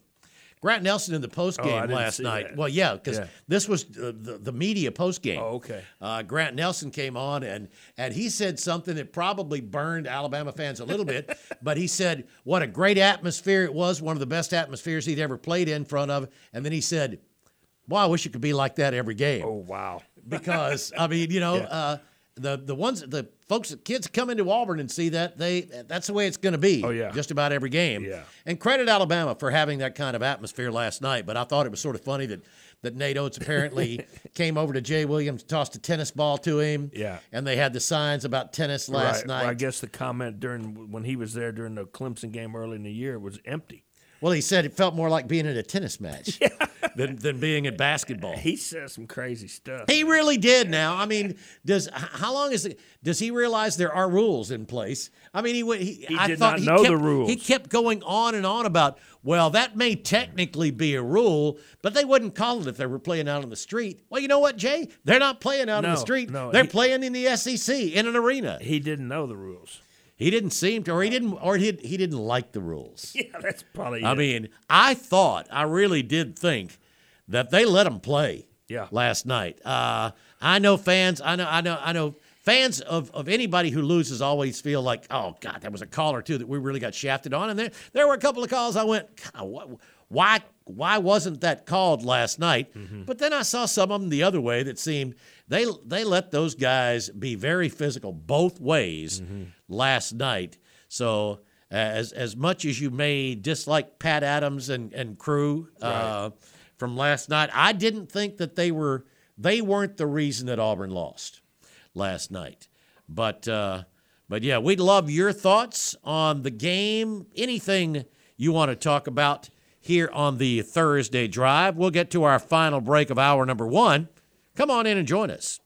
Grant Nelson in the post Oh, game didn't last night. that. Well, yeah, because Yeah. this was uh, the, the media post game. Oh, okay. Uh, Grant Nelson came on and and he said something that probably burned Alabama fans a little bit, [LAUGHS] but he said what a great atmosphere it was, one of the best atmospheres he'd ever played in front of, and then he said, "Boy, I wish it could be like that every game." Oh wow. because I mean, you know, [LAUGHS] Yeah. uh, the the ones the folks the kids come into Auburn and see that they that's the way it's going to be. Oh, yeah. just about every game. Yeah. and credit Alabama for having that kind of atmosphere last night. But I thought it was sort of funny that that Nate Oats apparently [LAUGHS] came over to Jay Williams, tossed a tennis ball to him. Yeah. and they had the signs about tennis last right. night. Well, I guess the comment during when he was there during the Clemson game early in the year was empty. Well, he said it felt more like being in a tennis match [LAUGHS] than than being in basketball. He says some crazy stuff. He really did. Now, I mean, does how long is it? Does he realize there are rules in place? I mean, he went. He, He I did thought not he know the kept, rules. He kept going on and on about. Well, that may technically be a rule, but they wouldn't call it if they were playing out on the street. Well, you know what, Jay? They're not playing out on the street. no, They're he- playing in the SEC in an arena. He didn't know the rules. He didn't seem to, or he didn't, or he he didn't like the rules. [LAUGHS] Yeah, that's probably. I it. mean, I thought, I really did think that they let them play. Yeah. Last night, uh, I know fans. I know. I know. I know fans of, of anybody who loses always feel like, oh God, that was a call or two that we really got shafted on. And there there were a couple of calls. I went, what, why why wasn't that called last night? But then I saw some of them the other way that seemed they they let those guys be very physical both ways last night. So as as much as you may dislike Pat Adams and and crew uh, from last night, I didn't think that they were they weren't the reason that Auburn lost last night. But uh, but yeah, we'd love your thoughts on the game. Anything you want to talk about here on the Thursday drive. We'll get to our final break of hour number one. Come on in and join us.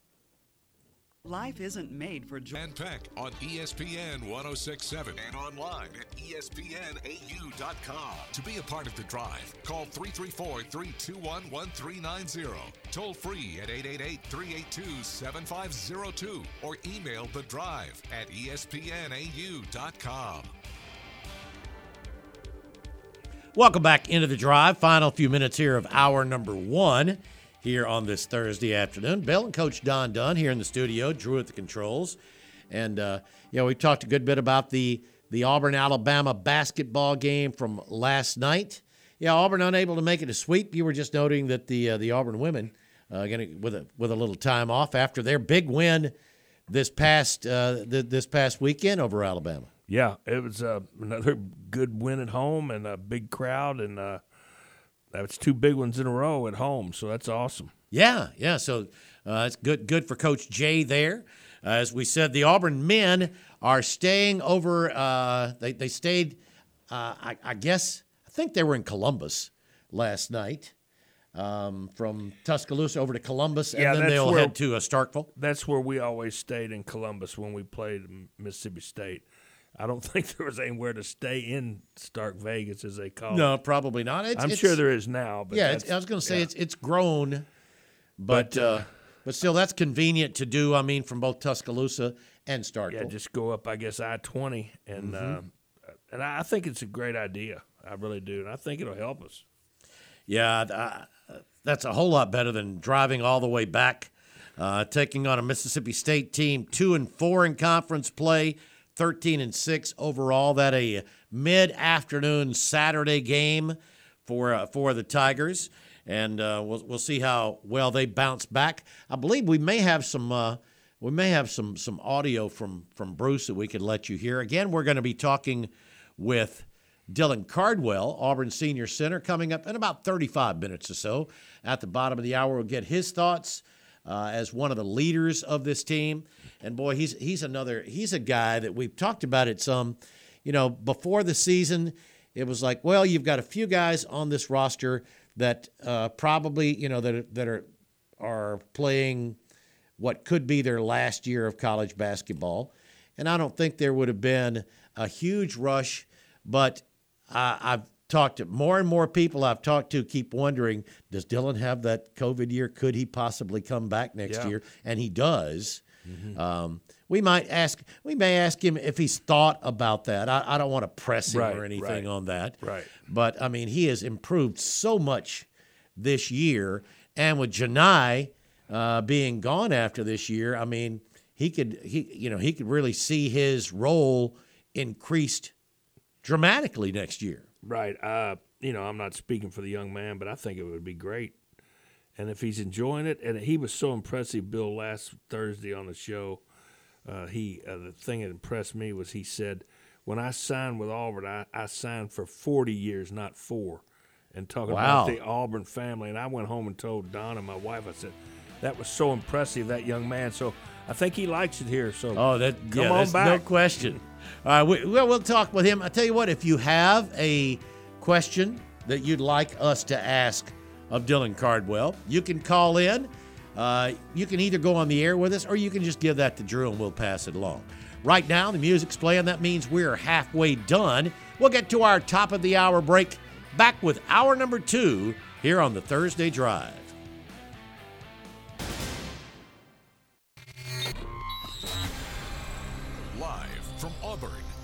Life isn't made for joy. And Peck on ESPN 1067 and online at ESPNAU.com. To be a part of the drive, call 334 321 1390. Toll free at 888 382 7502 or email the drive at ESPNAU.com. Welcome back into the drive. Final few minutes here of hour number one here on this Thursday afternoon. Bill and Coach Don Dunn here in the studio, Drew at the controls. And, uh, you know, we talked a good bit about the, the Auburn Alabama basketball game from last night. Yeah, Auburn unable to make it a sweep. You were just noting that the uh, the Auburn women uh, gonna with a with a little time off after their big win this past uh, th- this past weekend over Alabama. Yeah, it was uh, another good win at home and a big crowd, and uh, that's two big ones in a row at home. So that's awesome. Yeah, yeah. So uh, it's good, good for Coach Jay there. Uh, as we said, the Auburn men are staying over. Uh, they they stayed. Uh, I, I guess I think they were in Columbus last night. Um, from Tuscaloosa over to Columbus, and Yeah, then they'll where- head to uh, Starkville. That's where we always stayed in Columbus when we played Mississippi State. I don't [LAUGHS] think there was anywhere to stay in Stark Vegas, as they call it. No, probably not. It's, I'm it's- sure there is now. But yeah, it's, I was going to say yeah. it's it's grown, but But, uh, uh, but still that's convenient to do. I mean, from both Tuscaloosa and Stark. Yeah, just go up, I guess, I twenty, and Mm-hmm. uh, and I think it's a great idea. I really do, and I think it'll help us. Yeah, that's a whole lot better than driving all the way back, uh, taking on a Mississippi State team two and four in conference play, thirteen and six overall. That a mid-afternoon Saturday game for uh, for the Tigers, and uh, we'll we'll see how well they bounce back. I believe we may have some. Uh, we may have some some audio from from Bruce that we could let you hear. Again, we're going to be talking with Dylan Cardwell, Auburn Senior Center, coming up in about 35 minutes or so. At the bottom of the hour, we'll get his thoughts uh, as one of the leaders of this team. And boy, he's he's another he's a guy that we've talked about it some. You know, before the season, it was like, well, you've got a few guys on this roster that uh, probably you know that that are are playing what could be their last year of college basketball. And I don't think there would have been a huge rush, but I've talked to more and more people I've talked to keep wondering does Dylan have that COVID year? Could he possibly come back next Yeah. year? And he does. Um, we might ask we may ask him if he's thought about that. I, I don't want to press him Right, or anything right. on that. Right. But I mean, he has improved so much this year, and with Johni uh, being gone after this year, I mean, he could he you know he could really see his role increased dramatically next year. Right. Uh, you know, I'm not speaking for the young man, but I think it would be great. And if he's enjoying it, and he was so impressive, Bill, last Thursday on the show, uh, he uh, the thing that impressed me was he said, "When I signed with Auburn, I, I signed for 40 years, not four. And talking Wow. about the Auburn family, and I went home and told Donna, my wife, I said, "That was so impressive, that young man." So I think he likes it here. So Oh, that come yeah, on that's back. no question. All right, we, well, we'll talk with him. I tell you what, if you have a question that you'd like us to ask of Dylan Cardwell, you can call in. Uh, you can either go on the air with us, or you can just give that to Drew, and we'll pass it along. Right now, the music's playing. That means we're halfway done. We'll get to our top of the hour break. Back with hour number two here on the Thursday Drive.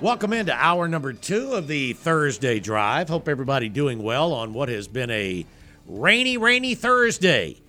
Welcome into hour number two of the Thursday Drive. Hope everybody doing well on what has been a rainy, rainy Thursday.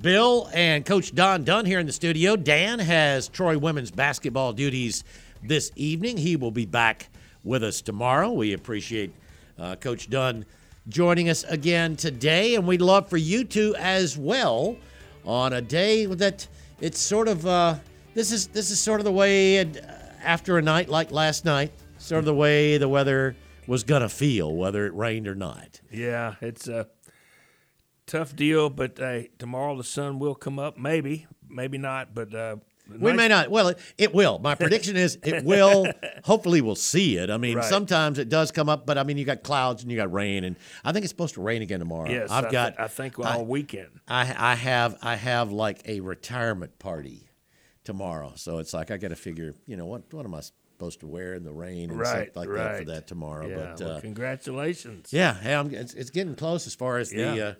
Bill and Coach Don Dunn here in the studio. Dan has Troy women's basketball duties this evening. He will be back with us tomorrow. We appreciate uh, Coach Dunn joining us again today, and we'd love for you to as well on a day that it's sort of uh, this is this is sort of the way and uh, after a night like last night, sort of the way the weather was gonna feel, whether it rained or not. Yeah, it's a tough deal, but uh, tomorrow the sun will come up. Maybe, maybe not, but uh, We nice- may not. Well, it, it will. My prediction is it [LAUGHS] will. Hopefully, we'll see it. I mean, Right. sometimes it does come up, but I mean, you got clouds and you got rain, and I think it's supposed to rain again tomorrow. Yes, I've I got. thi- I think I- all weekend. I I have I have like a retirement party tomorrow, so it's like I got to figure. You know what? What am I supposed to wear in the rain and Right, stuff like that for that tomorrow? Yeah, but well, uh, congratulations. yeah, hey, I'm, it's, it's getting close as far as the uh,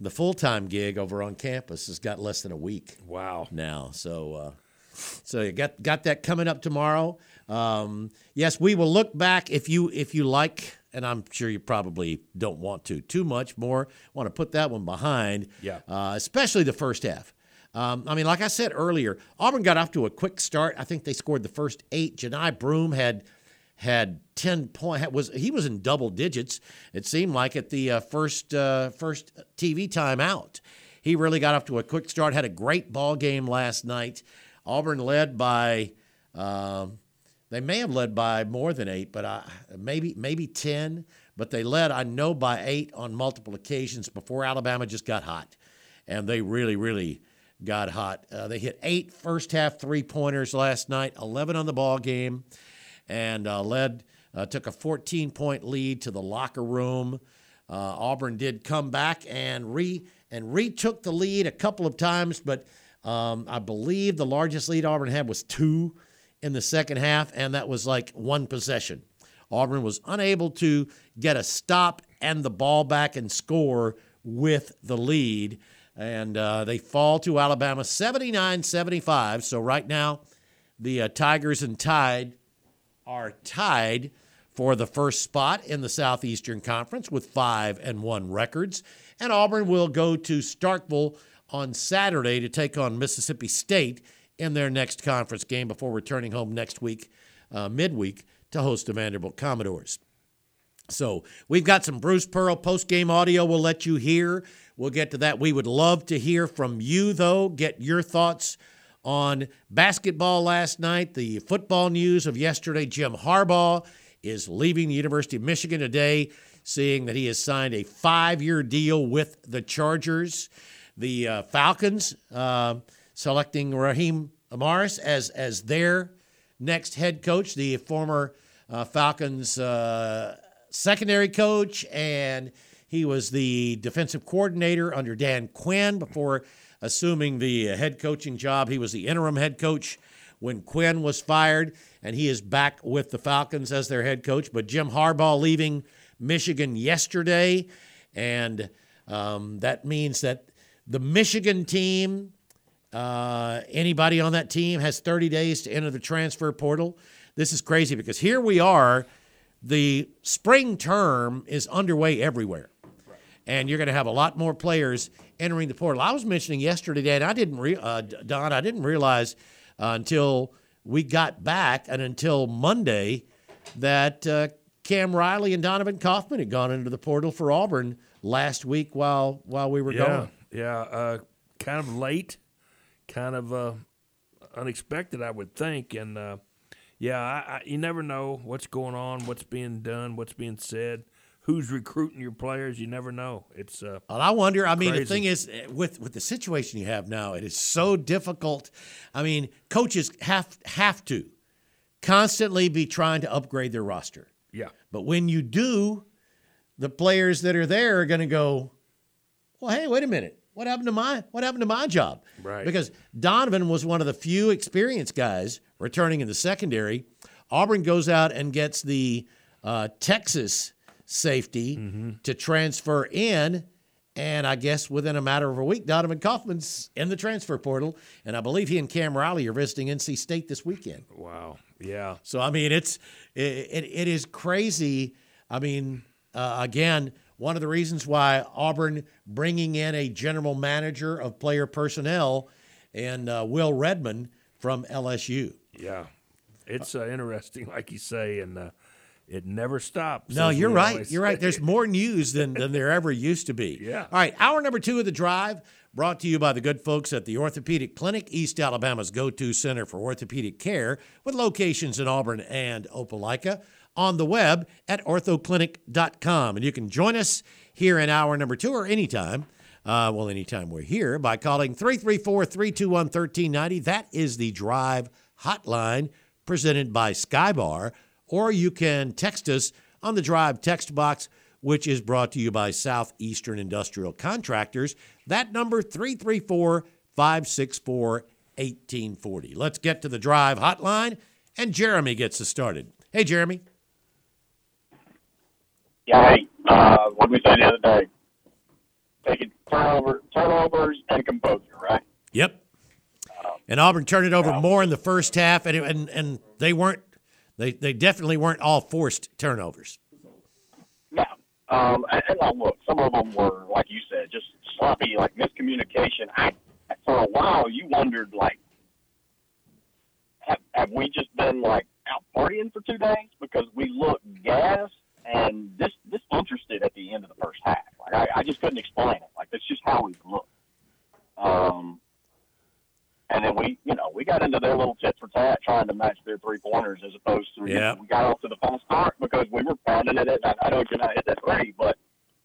the full time gig over on campus has got less than a week Wow. now. So, uh, so you got got that coming up tomorrow. Um, yes, we will look back if you if you like, and I'm sure you probably don't want to too much more. Want to put that one behind, Yeah. uh, especially the first half. Um, I mean, like I said earlier, Auburn got off to a quick start. I think they scored the first eight. Johni Broome had had ten point was he was in double digits. It seemed like at the uh, first uh, first TV timeout. He really got off to a quick start. Had a great ball game last night. Auburn led by. Um, they may have led by more than eight, but I, maybe maybe ten. But they led, I know, by eight on multiple occasions before Alabama just got hot, and they really, really got hot. Uh, they hit eight first half three pointers last night, eleven on the ball game, and uh, led uh, took a 14 point lead to the locker room. Uh, Auburn did come back and re and retook the lead a couple of times, but um, I believe the largest lead Auburn had was two in the second half, and that was like one possession. Auburn was unable to get a stop and the ball back and score with the lead. And uh, they fall to Alabama 79 75. So right now, the uh, Tigers and Tide are tied for the first spot in the Southeastern Conference with five and one records. And Auburn will go to Starkville on Saturday to take on Mississippi State in their next conference game before returning home next week, uh, midweek, to host the Vanderbilt Commodores. So we've got some Bruce Pearl post game audio we'll let you hear. We'll get to that. We would love to hear from you, though. Get your thoughts on basketball last night, the football news of yesterday. Jim Harbaugh is leaving the University of Michigan today, seeing that he has signed a five year deal with the Chargers. The uh, Falcons uh, selecting Raheem Morris as, as their next head coach, the former uh, Falcons uh, secondary coach, and he was the defensive coordinator under Dan Quinn before assuming the head coaching job. He was the interim head coach when Quinn was fired, and he is back with the Falcons as their head coach. But Jim Harbaugh leaving Michigan yesterday, and um, that means that the Michigan team, uh, anybody on that team, has 30 days to enter the transfer portal. This is crazy because here we are. The spring term is underway everywhere. And you're going to have a lot more players entering the portal. I was mentioning yesterday, Dan, I didn't re- uh, Don, I didn't realize uh, until we got back and until Monday that uh, Cam Riley and Donovan Kaufman had gone into the portal for Auburn last week while while we were yeah, gone. Yeah, uh, kind of late, kind of uh, unexpected, I would think. And uh, yeah, I, I, you never know what's going on, what's being done, what's being said who's recruiting your players. You never know. It's uh, well, I wonder. I mean, crazy. the thing is, eh, with with the situation you have now, it is so difficult. I mean, coaches have have to constantly be trying to upgrade their roster. Yeah. But when you do, the players that are there are going to go, well, hey, wait a minute. What happened to my what happened to my job? Right. Because Donovan was one of the few experienced guys returning in the secondary. Auburn goes out and gets the uh, Texas safety Mm-hmm. to transfer in. And I guess within a matter of a week, Donovan Kaufman's in the transfer portal. And I believe he and Cam Riley are visiting NC State this weekend. wow. Yeah. So, I mean, it's it, it, it is crazy. I mean, uh, again, one of the reasons why Auburn bringing in a general manager of player personnel and uh, Will Redmond from LSU. Yeah. It's uh, interesting, like you say, and uh, it never stops. No, you're right. You're right. There's more news than, than there ever used to be. [LAUGHS] Yeah. All right. Hour number two of the drive brought to you by the good folks at the Orthopedic Clinic, East Alabama's go to center for orthopedic care, with locations in Auburn and Opelika. On the web at orthoclinic.com. And you can join us here in hour number two or anytime. Uh, well, anytime we're here by calling 334 321 1390. That is the drive hotline presented by Skybar or you can text us on the Drive text box, which is brought to you by Southeastern Industrial Contractors. That number 334 564 1840. Let's get to the Drive hotline, and Jeremy gets us started. Hey, Jeremy. Yeah, hey, uh, what did we say the other day? Taking turnover, turnovers and composure, right? Yep. And Auburn turned it over more in the first half, and and and they weren't they they definitely weren't all forced turnovers. No. Um, and, and look, some of them were, like you said, just sloppy, like miscommunication. I, for a while, you wondered, like, have, have we just been like out partying for two days because we look gas and this disinterested at the end of the first half? Like, I, I just couldn't explain it. Like, that's just how we look. Um, and then we, you know, we got into their little tit for tat trying to match their three pointers as opposed to, Yeah. we got off to the fast start because we were pounding it. In, I, I know you're not hit that three, but,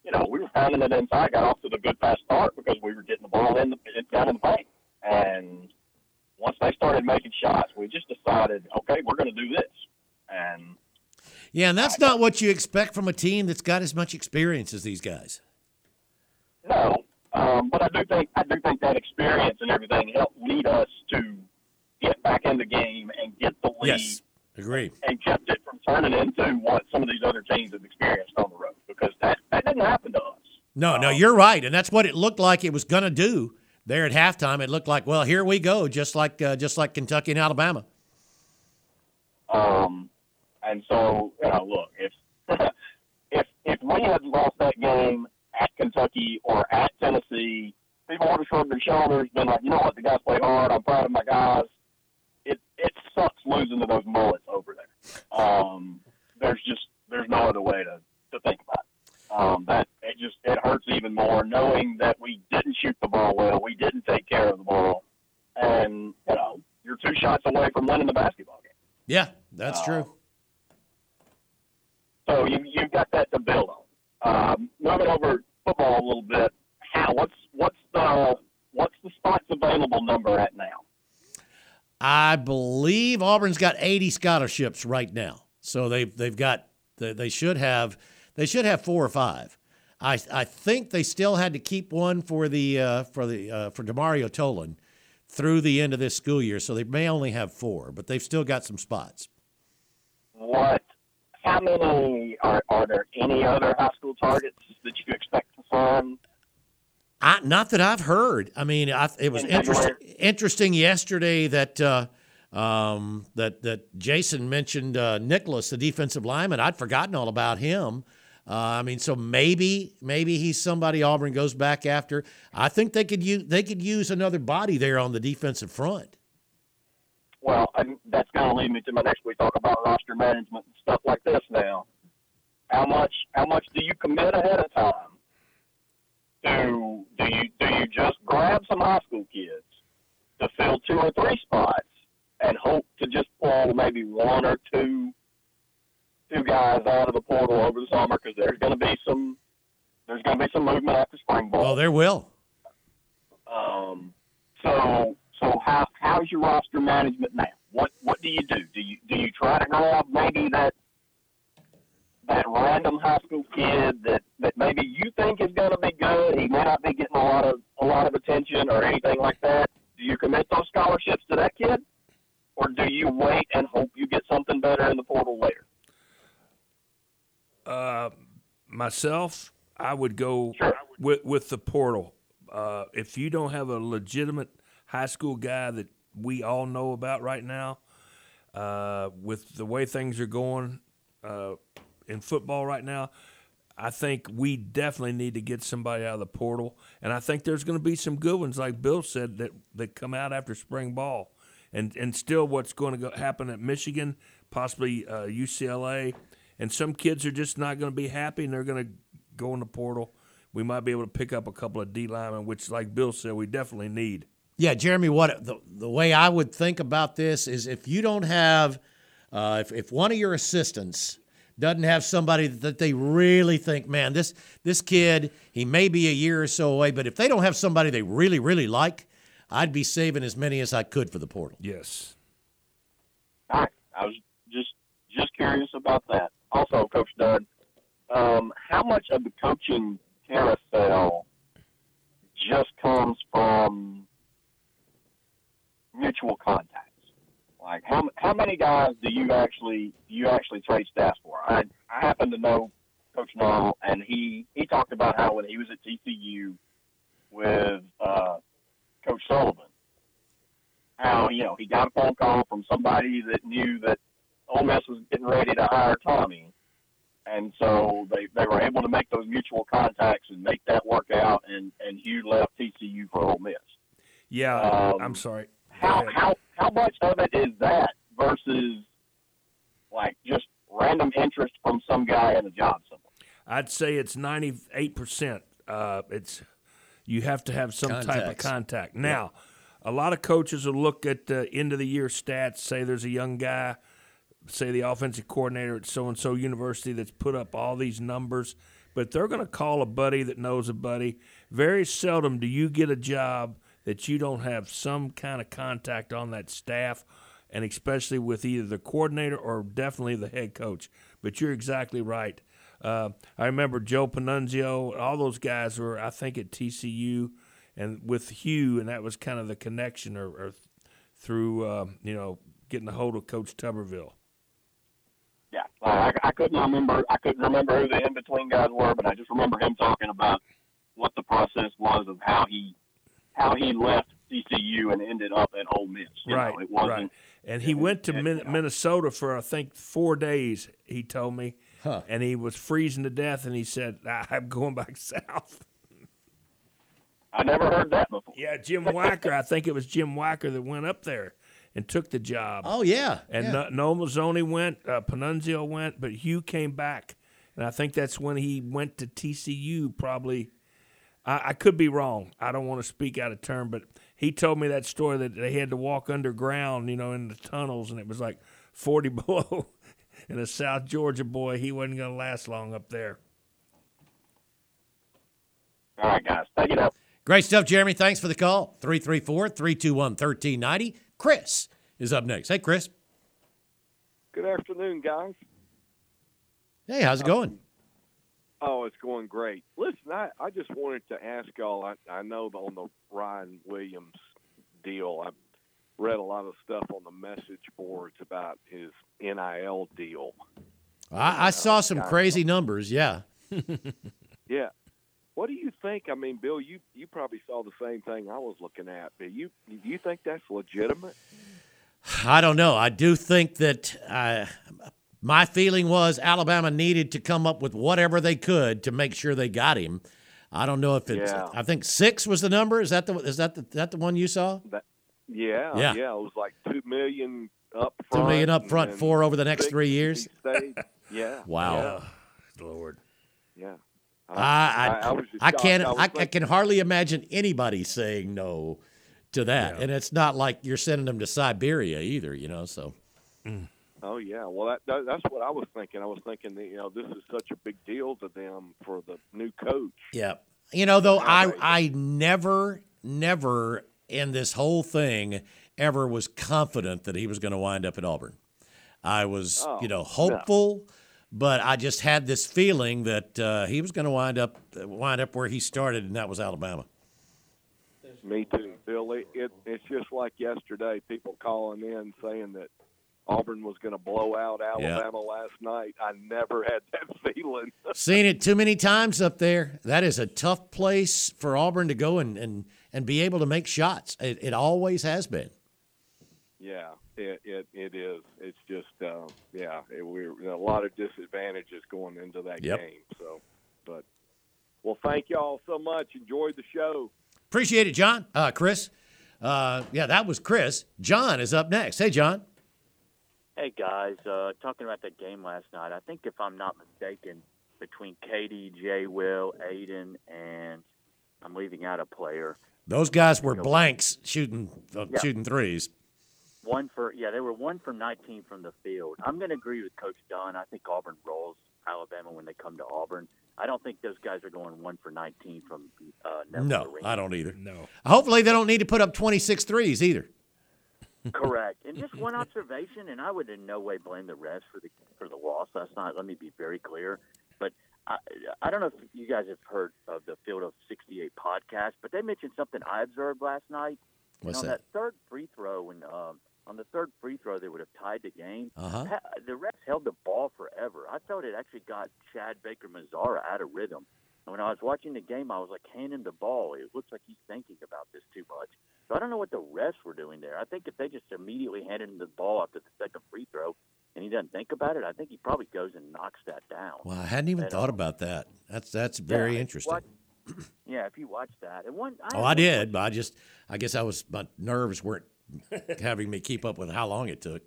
you know, we were pounding it inside, got off to the good fast start because we were getting the ball in the, down in the paint. And once they started making shots, we just decided, okay, we're going to do this. And Yeah, and that's not what you expect from a team that's got as much experience as these guys. no, um, but I do think I do think that experience and everything helped lead us to get back in the game and get the lead. Yes, agree. and kept it from turning into what some of these other teams have experienced on the road because that, that didn't happen to us. No, no, you're right, and that's what it looked like it was going to do there at halftime. It looked like, well, here we go, just like uh, just like Kentucky and Alabama. Um, and so, you know, look, if [LAUGHS] if if we had lost that game at Kentucky or at Tennessee, people would have shrugged their shoulders, been like, you know what, the guys play hard. I'm proud of my guys. It it sucks losing to those mullets over there. Um, there's just there's no other way to to think about it. Um, that it just it hurts even more knowing that we didn't shoot the ball well, we didn't take care of the ball, and you know you're two shots away from winning the basketball game. Yeah, that's Uh, true. So you you've got that to build on. Um, moving over football a little bit, how what's what's the what's the spots available number at now? I believe Auburn's got 80 scholarships right now, so they've they've got they, they should have they should have four or five. I I think they still had to keep one for the uh, for the uh, for Demario Tolan through the end of this school year, so they may only have four, but they've still got some spots. What? How many are are there? Any other high school targets that you expect to find? I, not that I've heard. I mean, I, it was interesting. Interesting yesterday that uh, um, that that Jason mentioned uh, Nicholas, the defensive lineman. I'd forgotten all about him. Uh, I mean, so maybe maybe he's somebody Auburn goes back after. I think they could use they could use another body there on the defensive front. Well, and that's going to lead me to my next. We talk about roster management and stuff like this now. How much how much do you commit ahead of time? Do do you do you just grab some high school kids to fill two or three spots and hope to just pull maybe one or two two guys out of the portal over the summer because there's going to be some there's going to be some movement after spring ball. Oh, there will. Um, so so how how's your roster management now? What what do you do? Do you do you try to grab maybe that that random high school kid that that maybe you think is going to be good. He may not be getting a lot of a lot of attention or anything like that. Do you commit those scholarships to that kid, or do you wait and hope you get something better in the portal later? Uh, myself, I would go Sure. with with the portal. Uh, if you don't have a legitimate high school guy that we all know about right now, uh, with the way things are going uh, in football right now, I think we definitely need to get somebody out of the portal. And I think there's going to be some good ones, like Bill said, that, that come out after spring ball. And, and still, what's going to go, happen at Michigan, possibly uh, UCLA, and some kids are just not going to be happy and they're going to go in the portal. We might be able to pick up a couple of D linemen, which, like Bill said, we definitely need. Yeah, Jeremy. What the, the way I would think about this is if you don't have, uh, if if one of your assistants doesn't have somebody that they really think, man, this this kid, he may be a year or so away, but if they don't have somebody they really really like, I'd be saving as many as I could for the portal. Yes. All right, I was just just curious about that. Also, Coach Dunn, um, how much of the coaching carousel just comes from mutual contacts? Like how how many guys do you actually do you actually trade staffs for? I I happen to know Coach Nall, and he he talked about how when he was at TCU with uh, Coach Sullivan, how you know he got a phone call from somebody that knew that Ole Miss was getting ready to hire Tommy, and so they they were able to make those mutual contacts and make that work out. And and Hugh left TCU for Ole Miss. Yeah, Um, I'm sorry. How how how much of it is that versus like just random interest from some guy in a job somewhere? I'd say it's 98%. Uh, it's you have to have some type of contact. Now, a lot of coaches will look at the end of the year stats, say there's a young guy, say the offensive coordinator at so and so university that's put up all these numbers, but they're going to call a buddy that knows a buddy. Very seldom do you get a job that you don't have some kind of contact on that staff, and especially with either the coordinator or definitely the head coach. But you're exactly right. Uh, I remember Joe Pannunzio, all those guys were, I think, at TCU, and with Hugh, and that was kind of the connection, or, or through uh, you know getting a hold of Coach Tuberville. Yeah, I, I couldn't remember. I couldn't remember who the in between guys were, but I just remember him talking about what the process was of how he how he left TCU and ended up at Ole Miss. You right, know, it wasn't. right. And he went to and, Min- you know. Minnesota for I think four days. He told me, Huh. and he was freezing to death. And he said, "I- [LAUGHS] "I'm going back [LAUGHS] south." I never heard that before. Yeah, Jim Wacker. I think it was Jim Wacker that went up there and took the job. Oh yeah, And yeah. no, Noel Mazzone went, uh, Pannunzio went, but Hugh came back, and I think that's when he went to TCU. Probably, I, I could be wrong. I don't want to speak out of turn, but he told me that story that they had to walk underground, you know, in the tunnels, and it was like forty [LAUGHS] below. and a South Georgia boy, he wasn't going to last long up there. All right, guys, take it up. Great stuff, Jeremy. Thanks for the call. 334 321 1390. Chris is up next. Hey, Chris. Good afternoon, guys. Hey, how's it going? Oh, it's going great. Listen, I, I just wanted to ask y'all. I, I know on the Ryan Williams deal, I've read a lot of stuff on the message boards about his NIL deal. I, I saw some crazy numbers. Yeah. [LAUGHS] yeah. What do you think? I mean, Bill, you you probably saw the same thing I was looking at. Do you do you think that's legitimate? I don't know. I do think that uh, my feeling was Alabama needed to come up with whatever they could to make sure they got him. I don't know if it's. Yeah. I think six was the number. Is that the is that the, that the one you saw? That, yeah, Yeah. yeah, It was like two million up front. million up front, four over the next six three years. Yeah. [LAUGHS] Wow. Yeah. Lord. Yeah. I I, I was just I can't I was I, I can hardly imagine anybody saying no to that, Yeah. and it's not like you're sending them to Siberia either, you know. So mm. Oh yeah, well that, that that's what I was thinking. I was thinking that you know this is such a big deal to them for the new coach. Yeah. You know, though, I I never, never in this whole thing ever was confident that he was going to wind up at Auburn. I was, Oh, you know, hopeful, but I just had this feeling that uh, he was going to wind up wind up where he started, and that was Alabama. Me too, Bill. It, it it's just like yesterday. People calling in saying that Auburn was going to blow out Alabama last night. I never had that [LAUGHS] feeling. Seen it too many times up there. That is a tough place for Auburn to go and and, and be able to make shots. It, it always has been. yeah, it it, it is. It's just uh, yeah, it, we're a lot of disadvantages going into that Yep. game. So, but well, thank y'all so much. Enjoyed the show. Appreciate it, John. Uh, Chris. Uh, yeah, that was Chris. John is up next. Hey, John. Hey guys, uh, talking about that game last night. I think if I'm not mistaken, between KD, Jay, Will, Aden, and I'm leaving out a player. Those guys were blanks shooting uh, Yeah. shooting threes. One for yeah, they were one for 19 from the field. I'm going to agree with Coach Dunn. I think Auburn rolls Alabama when they come to Auburn. I don't think those guys are going one for 19 from uh, Neville No, Arena. I don't either. No. Hopefully, they don't need to put up 26 threes either. Correct. And just one [LAUGHS] observation, and I would in no way blame the refs for the for the loss last night. Let me be very clear. But I, I don't know if you guys have heard of the Field of 68 podcast, but they mentioned something I observed last night. What's on that? that third free throw, when um, on the third free throw they would have tied the game. Uh-huh. The refs held the ball forever. I thought it actually got Chad Baker Mazara out of rhythm. And when I was watching the game, I was like, hand him the ball. It looks like he's thinking about this too much. So I don't know what the refs were doing there. I think if they just immediately handed him the ball after the second free throw and he doesn't think about it, I think he probably goes and knocks that down. Well, I hadn't even And, thought um, about that. That's that's very yeah, interesting. watch- [CLEARS THROAT] yeah, if you watch that. And one, oh, I did, but I just I guess I was my nerves weren't [LAUGHS] having me keep up with how long it took.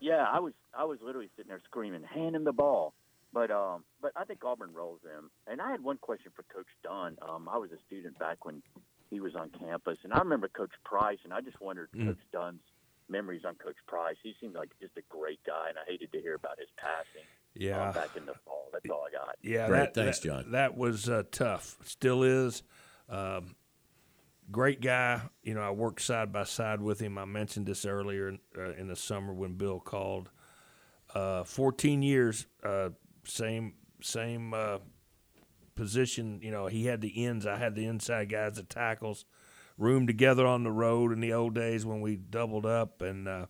Yeah, I was I was literally sitting there screaming, "Hand him the ball!" But um, but I think Auburn rolls them. And I had one question for Coach Dunn. Um, I was a student back when he was on campus, and I remember Coach Price, and I just wondered Mm. Coach Dunn's memories on Coach Price. He seemed like just a great guy, and I hated to hear about his passing. Yeah. um, back in the fall. That's all I got. Yeah, Great. that, Thanks, that- John. That was uh, tough. Still is. Um, great guy. You know, I worked side by side with him. I mentioned this earlier in, uh, in the summer when Bill called. Uh, 14 years, uh, same same uh, position. You know, he had the ends. I had the inside guys, the tackles. Roomed together on the road in the old days when we doubled up, and uh,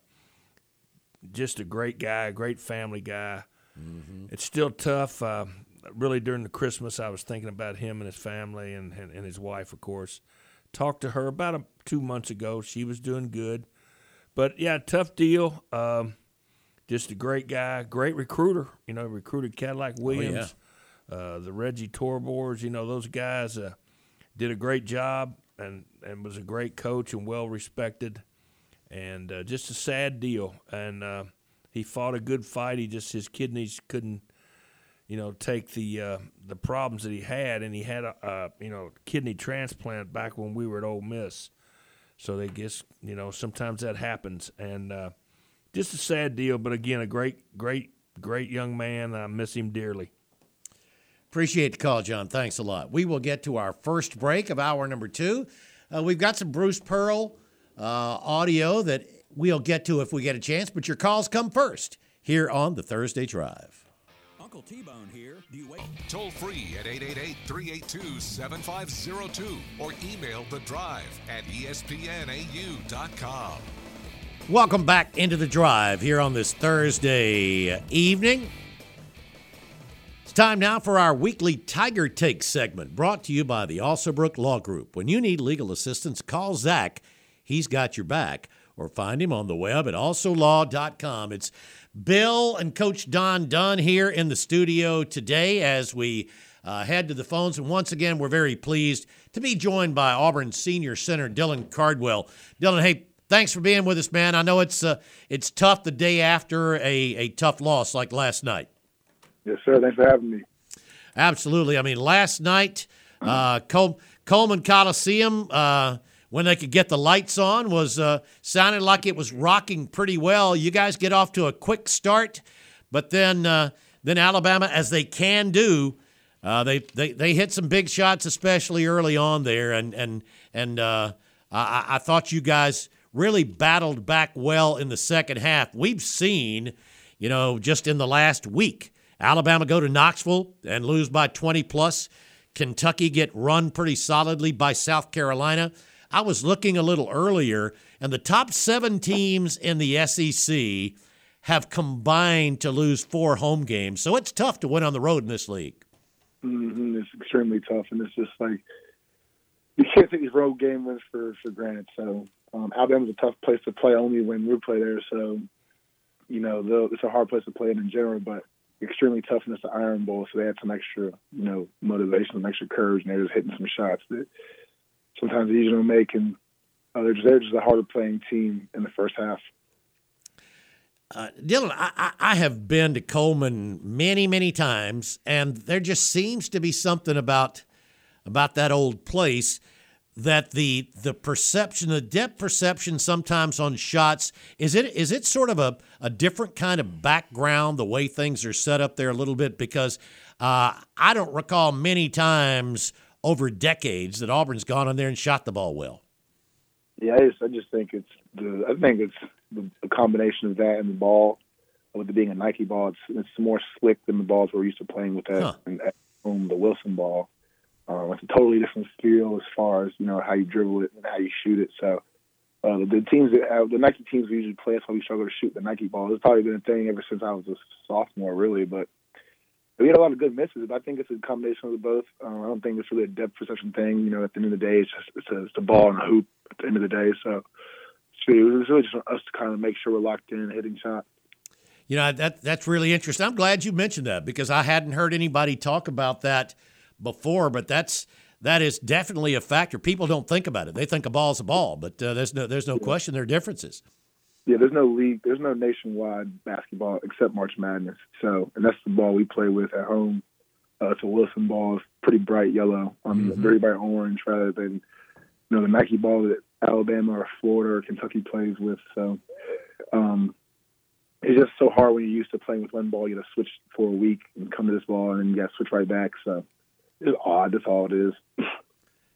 just a great guy, a great family guy. It's still tough. Uh, really, during the Christmas, I was thinking about him and his family and, and, and his wife, of course. Talked to her about a, two months ago. She was doing good. But yeah, tough deal. Um, just a great guy, great recruiter. You know, recruited Cadillac Williams, uh, the Reggie Torbors. You know, those guys uh, did a great job and, and was a great coach and well respected. And uh, just a sad deal. And uh, he fought a good fight. He just his kidneys couldn't, you know, take the uh, the problems that he had, and he had a, a you know kidney transplant back when we were at Ole Miss. So they guess you know sometimes that happens, and just a sad deal. But again, a great, great, great young man. I miss him dearly. Appreciate the call, John. Thanks a lot. We will get to our first break of hour number two. Uh, we've got some Bruce Pearl uh, audio that we'll get to if we get a chance, but your calls come first here on the Thursday Drive. Uncle T Bone here. Do you wait? Toll free at 888 382 7502 or email the drive at espnau.com. Welcome back into the drive here on this Thursday evening. Time now for our weekly Tiger Take segment brought to you by the Alsobrook Law Group. When you need legal assistance, call Zach. He's got your back. Or find him on the web at alsolaw.com. It's Bill and Coach Don Dunn here in the studio today as we uh, head to the phones. And once again, we're very pleased to be joined by Auburn Senior Center Dylan Cardwell. Dylan, hey, thanks for being with us, man. I know it's uh, it's tough the day after a, a tough loss like last night. Yes, sir. Thanks for having me. Absolutely. I mean, last night, uh, Col- Coleman Coliseum, uh, when they could get the lights on, was uh, sounded like it was rocking pretty well. You guys get off to a quick start, but then uh, then Alabama, as they can do, uh, they, they they hit some big shots, especially early on there, and and and uh, I, I thought you guys really battled back well in the second half. We've seen, you know, just in the last week, Alabama go to Knoxville and lose by 20 plus. Kentucky get run pretty solidly by South Carolina. I was looking a little earlier, and the top seven teams in the SEC have combined to lose four home games. So it's tough to win on the road in this league. Mm-hmm. It's extremely tough, and it's just like you can't take these road game wins for for granted. So um, Alabama's a tough place to play only when we play there. So you know it's a hard place to play in in general, but extremely tough, and it's the Iron Bowl, so they had some extra you know motivation, some extra courage, and they're just hitting some shots that sometimes easier to make, and uh, they're, just, they're just a harder playing team in the first half. Uh, Dylan, I, I have been to Coleman many, many times, and there just seems to be something about about that old place that the the perception, the depth perception sometimes on shots is it is it sort of a, a different kind of background the way things are set up there a little bit because uh, I don't recall many times over decades that Auburn's gone in there and shot the ball well. Yeah, I just, I just think it's the I think it's the, the combination of that and the ball with it being a Nike ball. It's, it's more slick than the balls we're used to playing with that huh. and at home, the Wilson ball. Um, it's a totally different feel as far as you know how you dribble it and how you shoot it. So uh, the teams that have, the Nike teams we usually play, that's why we struggle to shoot the Nike ball. It's probably been a thing ever since I was a sophomore, really. But we had a lot of good misses. But I think it's a combination of the both. Um, I don't think it's really a depth perception thing. You know, at the end of the day, it's just it's a, it's a ball and a hoop at the end of the day. So it was really just us to kind of make sure we're locked in, hitting shots. You know that that's really interesting. I'm glad you mentioned that because I hadn't heard anybody talk about that before, but that's that is definitely a factor. People don't think about it; they think a ball's a ball, but uh, there's no there's no question there are differences. Yeah, there's no league, there's no nationwide basketball except March Madness. So, and that's the ball we play with at home. Uh, it's a Wilson ball. It's pretty bright yellow, um, mm-hmm. very bright orange, rather than you know the Nike ball that Alabama or Florida or Kentucky plays with. So, um, it's just so hard when you're used to playing with one ball. You got to switch for a week and come to this ball, and then you got to switch right back. So odd. That's all it is.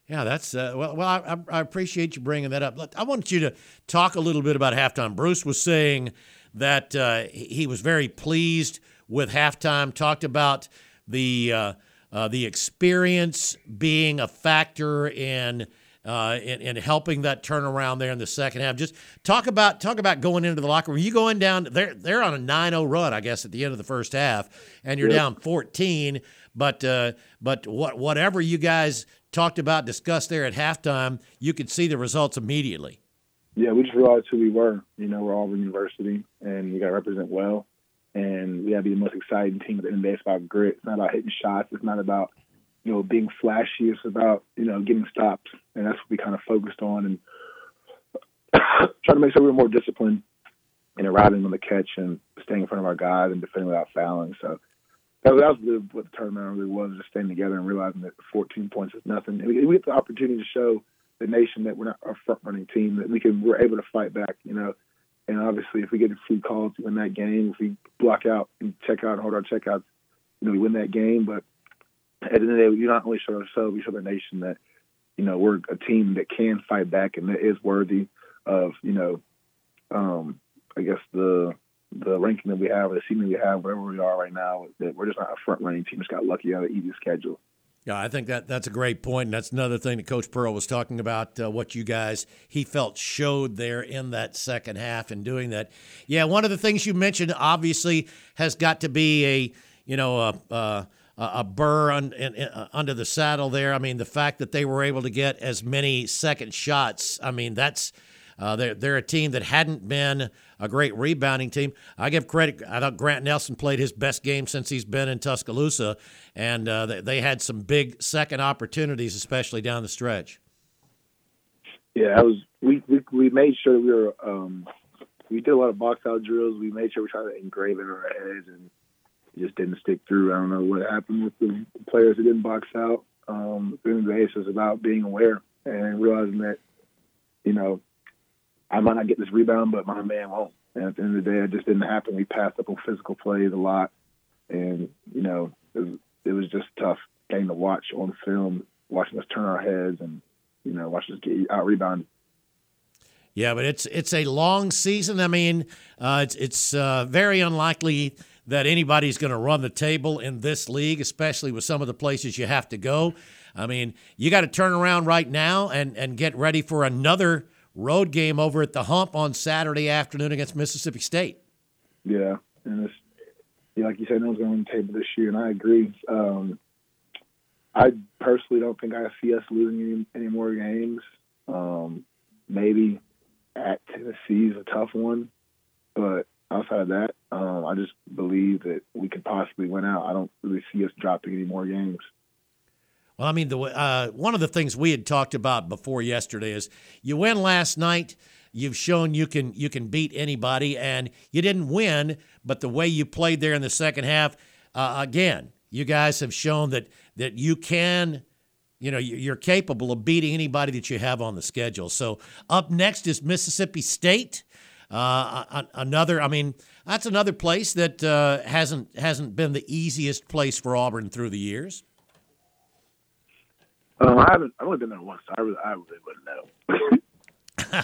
Yeah, that's uh, well. Well, I, I, appreciate you bringing that up. I want you to talk a little bit about halftime. Bruce was saying that uh, he was very pleased with halftime. Talked about the uh, uh the experience being a factor in, uh, in. in, helping that turnaround there in the second half, just talk about talk about going into the locker room. You going down? They're they're on a 9-0 run, I guess, at the end of the first half, and you're down 14. But uh, but what whatever you guys talked about, discussed there at halftime, you could see the results immediately. Yeah, we just realized who we were. You know, we're Auburn University, and we got to represent well, and we got to be the most exciting team at the day. It's about grit. It's not about hitting shots. It's not about you know being flashy. It's about you know getting stops, and that's what we kind of focused on and [COUGHS] trying to make sure we were more disciplined in arriving on the catch and staying in front of our guys and defending without fouling. So that, was the, what the tournament really was, just staying together and realizing that 14 points is nothing. We, we get the opportunity to show the nation that we're not a front running team, that we can we're able to fight back, you know. And obviously, if we get a few calls to win that game, if we block out and check out and hold our checkouts, you know, we win that game. But at the end of the day, we not only show ourselves, we show the nation that, you know, we're a team that can fight back and that is worthy of, you know, um, I guess the the ranking that we have, the season we have, wherever we are right now, that we're just not a front running team. Just got lucky on the easy schedule. Yeah, I think that that's a great point, and that's another thing that Coach Pearl was talking about. Uh, what you guys he felt showed there in that second half and doing that. Yeah, one of the things you mentioned obviously has got to be a you know a. a a burr un, in, in, uh, under the saddle there. I mean, the fact that they were able to get as many second shots. I mean, that's uh, they're they're a team that hadn't been a great rebounding team. I give credit. I thought Grant Nelson played his best game since he's been in Tuscaloosa, and uh, they, they, had some big second opportunities, especially down the stretch. Yeah, I was. We we, we made sure we were. Um, we did a lot of box out drills. We made sure we tried to engrave it in our heads, and it just didn't stick through. I don't know what happened with the players who didn't box out. Um, the day, it's about being aware and realizing that, you know, I might not get this rebound, but my man won't. And at the end of the day, it just didn't happen. We passed up on physical plays a lot, and you know, it was, it was just tough game to watch on film, watching us turn our heads, and you know, watch us get out rebounded. Yeah, but it's it's a long season. I mean, uh, it's it's uh, very unlikely that anybody's going to run the table in this league, especially with some of the places you have to go. I mean, you got to turn around right now and and get ready for another road game over at the Hump on Saturday afternoon against Mississippi State. Yeah, and it's yeah, like you said, no one's going to the table this year, and I agree. Um, I personally don't think I see us losing any, any more games. Um, maybe at Tennessee is a tough one, but outside of that, um, I just believe that we could possibly win out. I don't really see us dropping any more games. Well, I mean, the uh, one of the things we had talked about before yesterday is you win last night. You've shown you can you can beat anybody, and you didn't win, but the way you played there in the second half, uh, again, you guys have shown that that you can, you know, you're capable of beating anybody that you have on the schedule. So up next is Mississippi State. Uh, another, I mean, that's another place that uh, hasn't hasn't been the easiest place for Auburn through the years. Um, I haven't. I've only been there once. So I really, I really wouldn't know. [LAUGHS]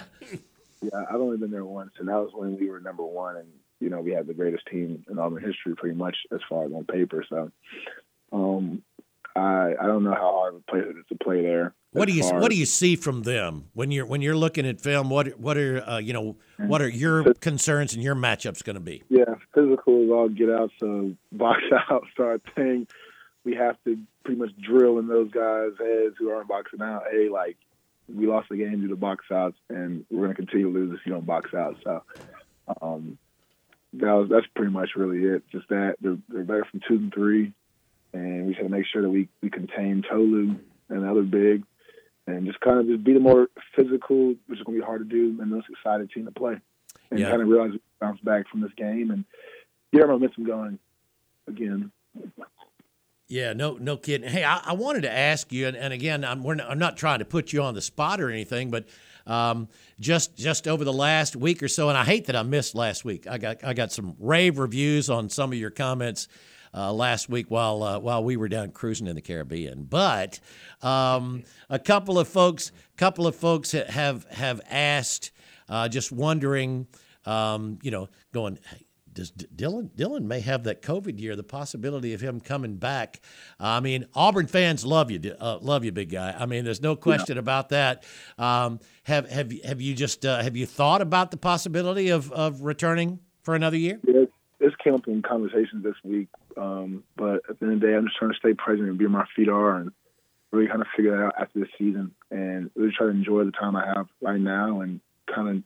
yeah, I've only been there once, and that was when we were number one, and you know we had the greatest team in Auburn history, pretty much as far as on paper. So, um, I I don't know how hard of a place it is to play there. What do you What do you see from them when you're when you're looking at film? What What are uh, you know What are your concerns and your matchups going to be? Yeah, physical is all get out. So [LAUGHS] box out, start thing we have to pretty much drill in those guys' heads who aren't boxing out. Hey, like we lost the game due to box outs, and we're going to continue to lose if you don't box out. So um, that was that's pretty much really it. Just that they're, they're better from two and three, and we just to make sure that we we contain Tolu and the other big, and just kind of just be the more physical, which is going to be hard to do, and most excited team to play, and yeah. kind of realize we bounce back from this game and get our momentum going again. Yeah, no, no kidding. Hey, I, I wanted to ask you, and, and again, I'm, not, I'm not trying to put you on the spot or anything, but um, just just over the last week or so, and I hate that I missed last week. I got I got some rave reviews on some of your comments uh, last week while uh, while we were down cruising in the Caribbean. But um, a couple of folks, couple of folks have have asked, uh, just wondering, um, you know, going. Hey, Dylan Dylan may have that COVID year, the possibility of him coming back. I mean, Auburn fans love you, uh, love you, big guy. I mean, there's no question yeah. about that. Um, have have have you just uh, have you thought about the possibility of of returning for another year? Yeah, this came up in conversations this week, um, but at the end of the day, I'm just trying to stay present and be where my feet are, and really kind of figure that out after this season, and really try to enjoy the time I have right now, and kind of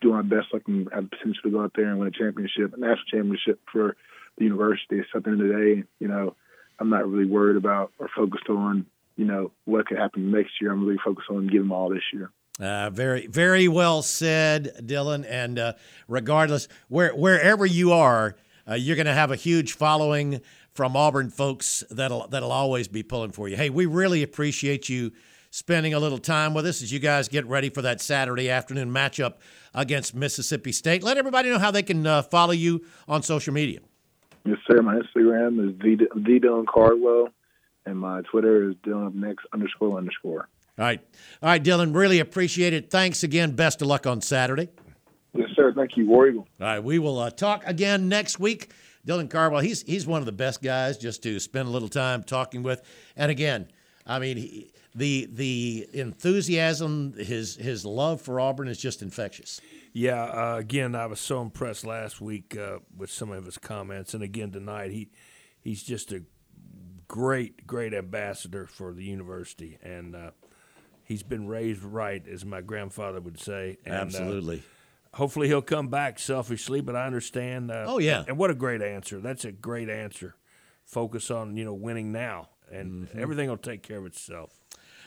do my best so I can have the potential to go out there and win a championship, a national championship for the university. So at the end of the day, you know, I'm not really worried about or focused on, you know, what could happen next year. I'm really focused on giving them all this year. Uh, very, very well said, Dylan. And uh, regardless, where, wherever you are, uh, you're going to have a huge following from Auburn folks that'll that'll always be pulling for you. Hey, we really appreciate you spending a little time with us as you guys get ready for that Saturday afternoon matchup against Mississippi State. Let everybody know how they can uh, follow you on social media. Yes, sir. My Instagram is the, the Dylan Cardwell, and my Twitter is Dylan next underscore underscore. All right. All right, Dylan, really appreciate it. Thanks again. Best of luck on Saturday. Yes, sir. Thank you, War Eagle. All right, we will uh, talk again next week. Dylan Cardwell, he's he's one of the best guys just to spend a little time talking with. And again, I mean, he, the the enthusiasm, his his love for Auburn is just infectious. Yeah, uh, again, I was so impressed last week uh, with some of his comments, and again tonight, he he's just a great, great ambassador for the university, and uh, he's been raised right, as my grandfather would say. And, uh, Absolutely. hopefully, he'll come back selfishly, but I understand. Uh, Oh, yeah. and what a great answer! That's a great answer. Focus on you know winning now, and Mm-hmm. everything will take care of itself.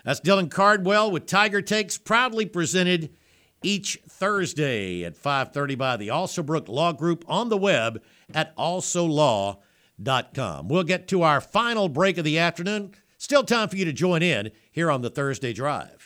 That's Dylan Cardwell with Tiger Takes, proudly presented each Thursday at 5:30 by the Alsobrook Law Group on the web at alsolaw.com. We'll get to our final break of the afternoon. Still time for you to join in here on the Thursday Drive.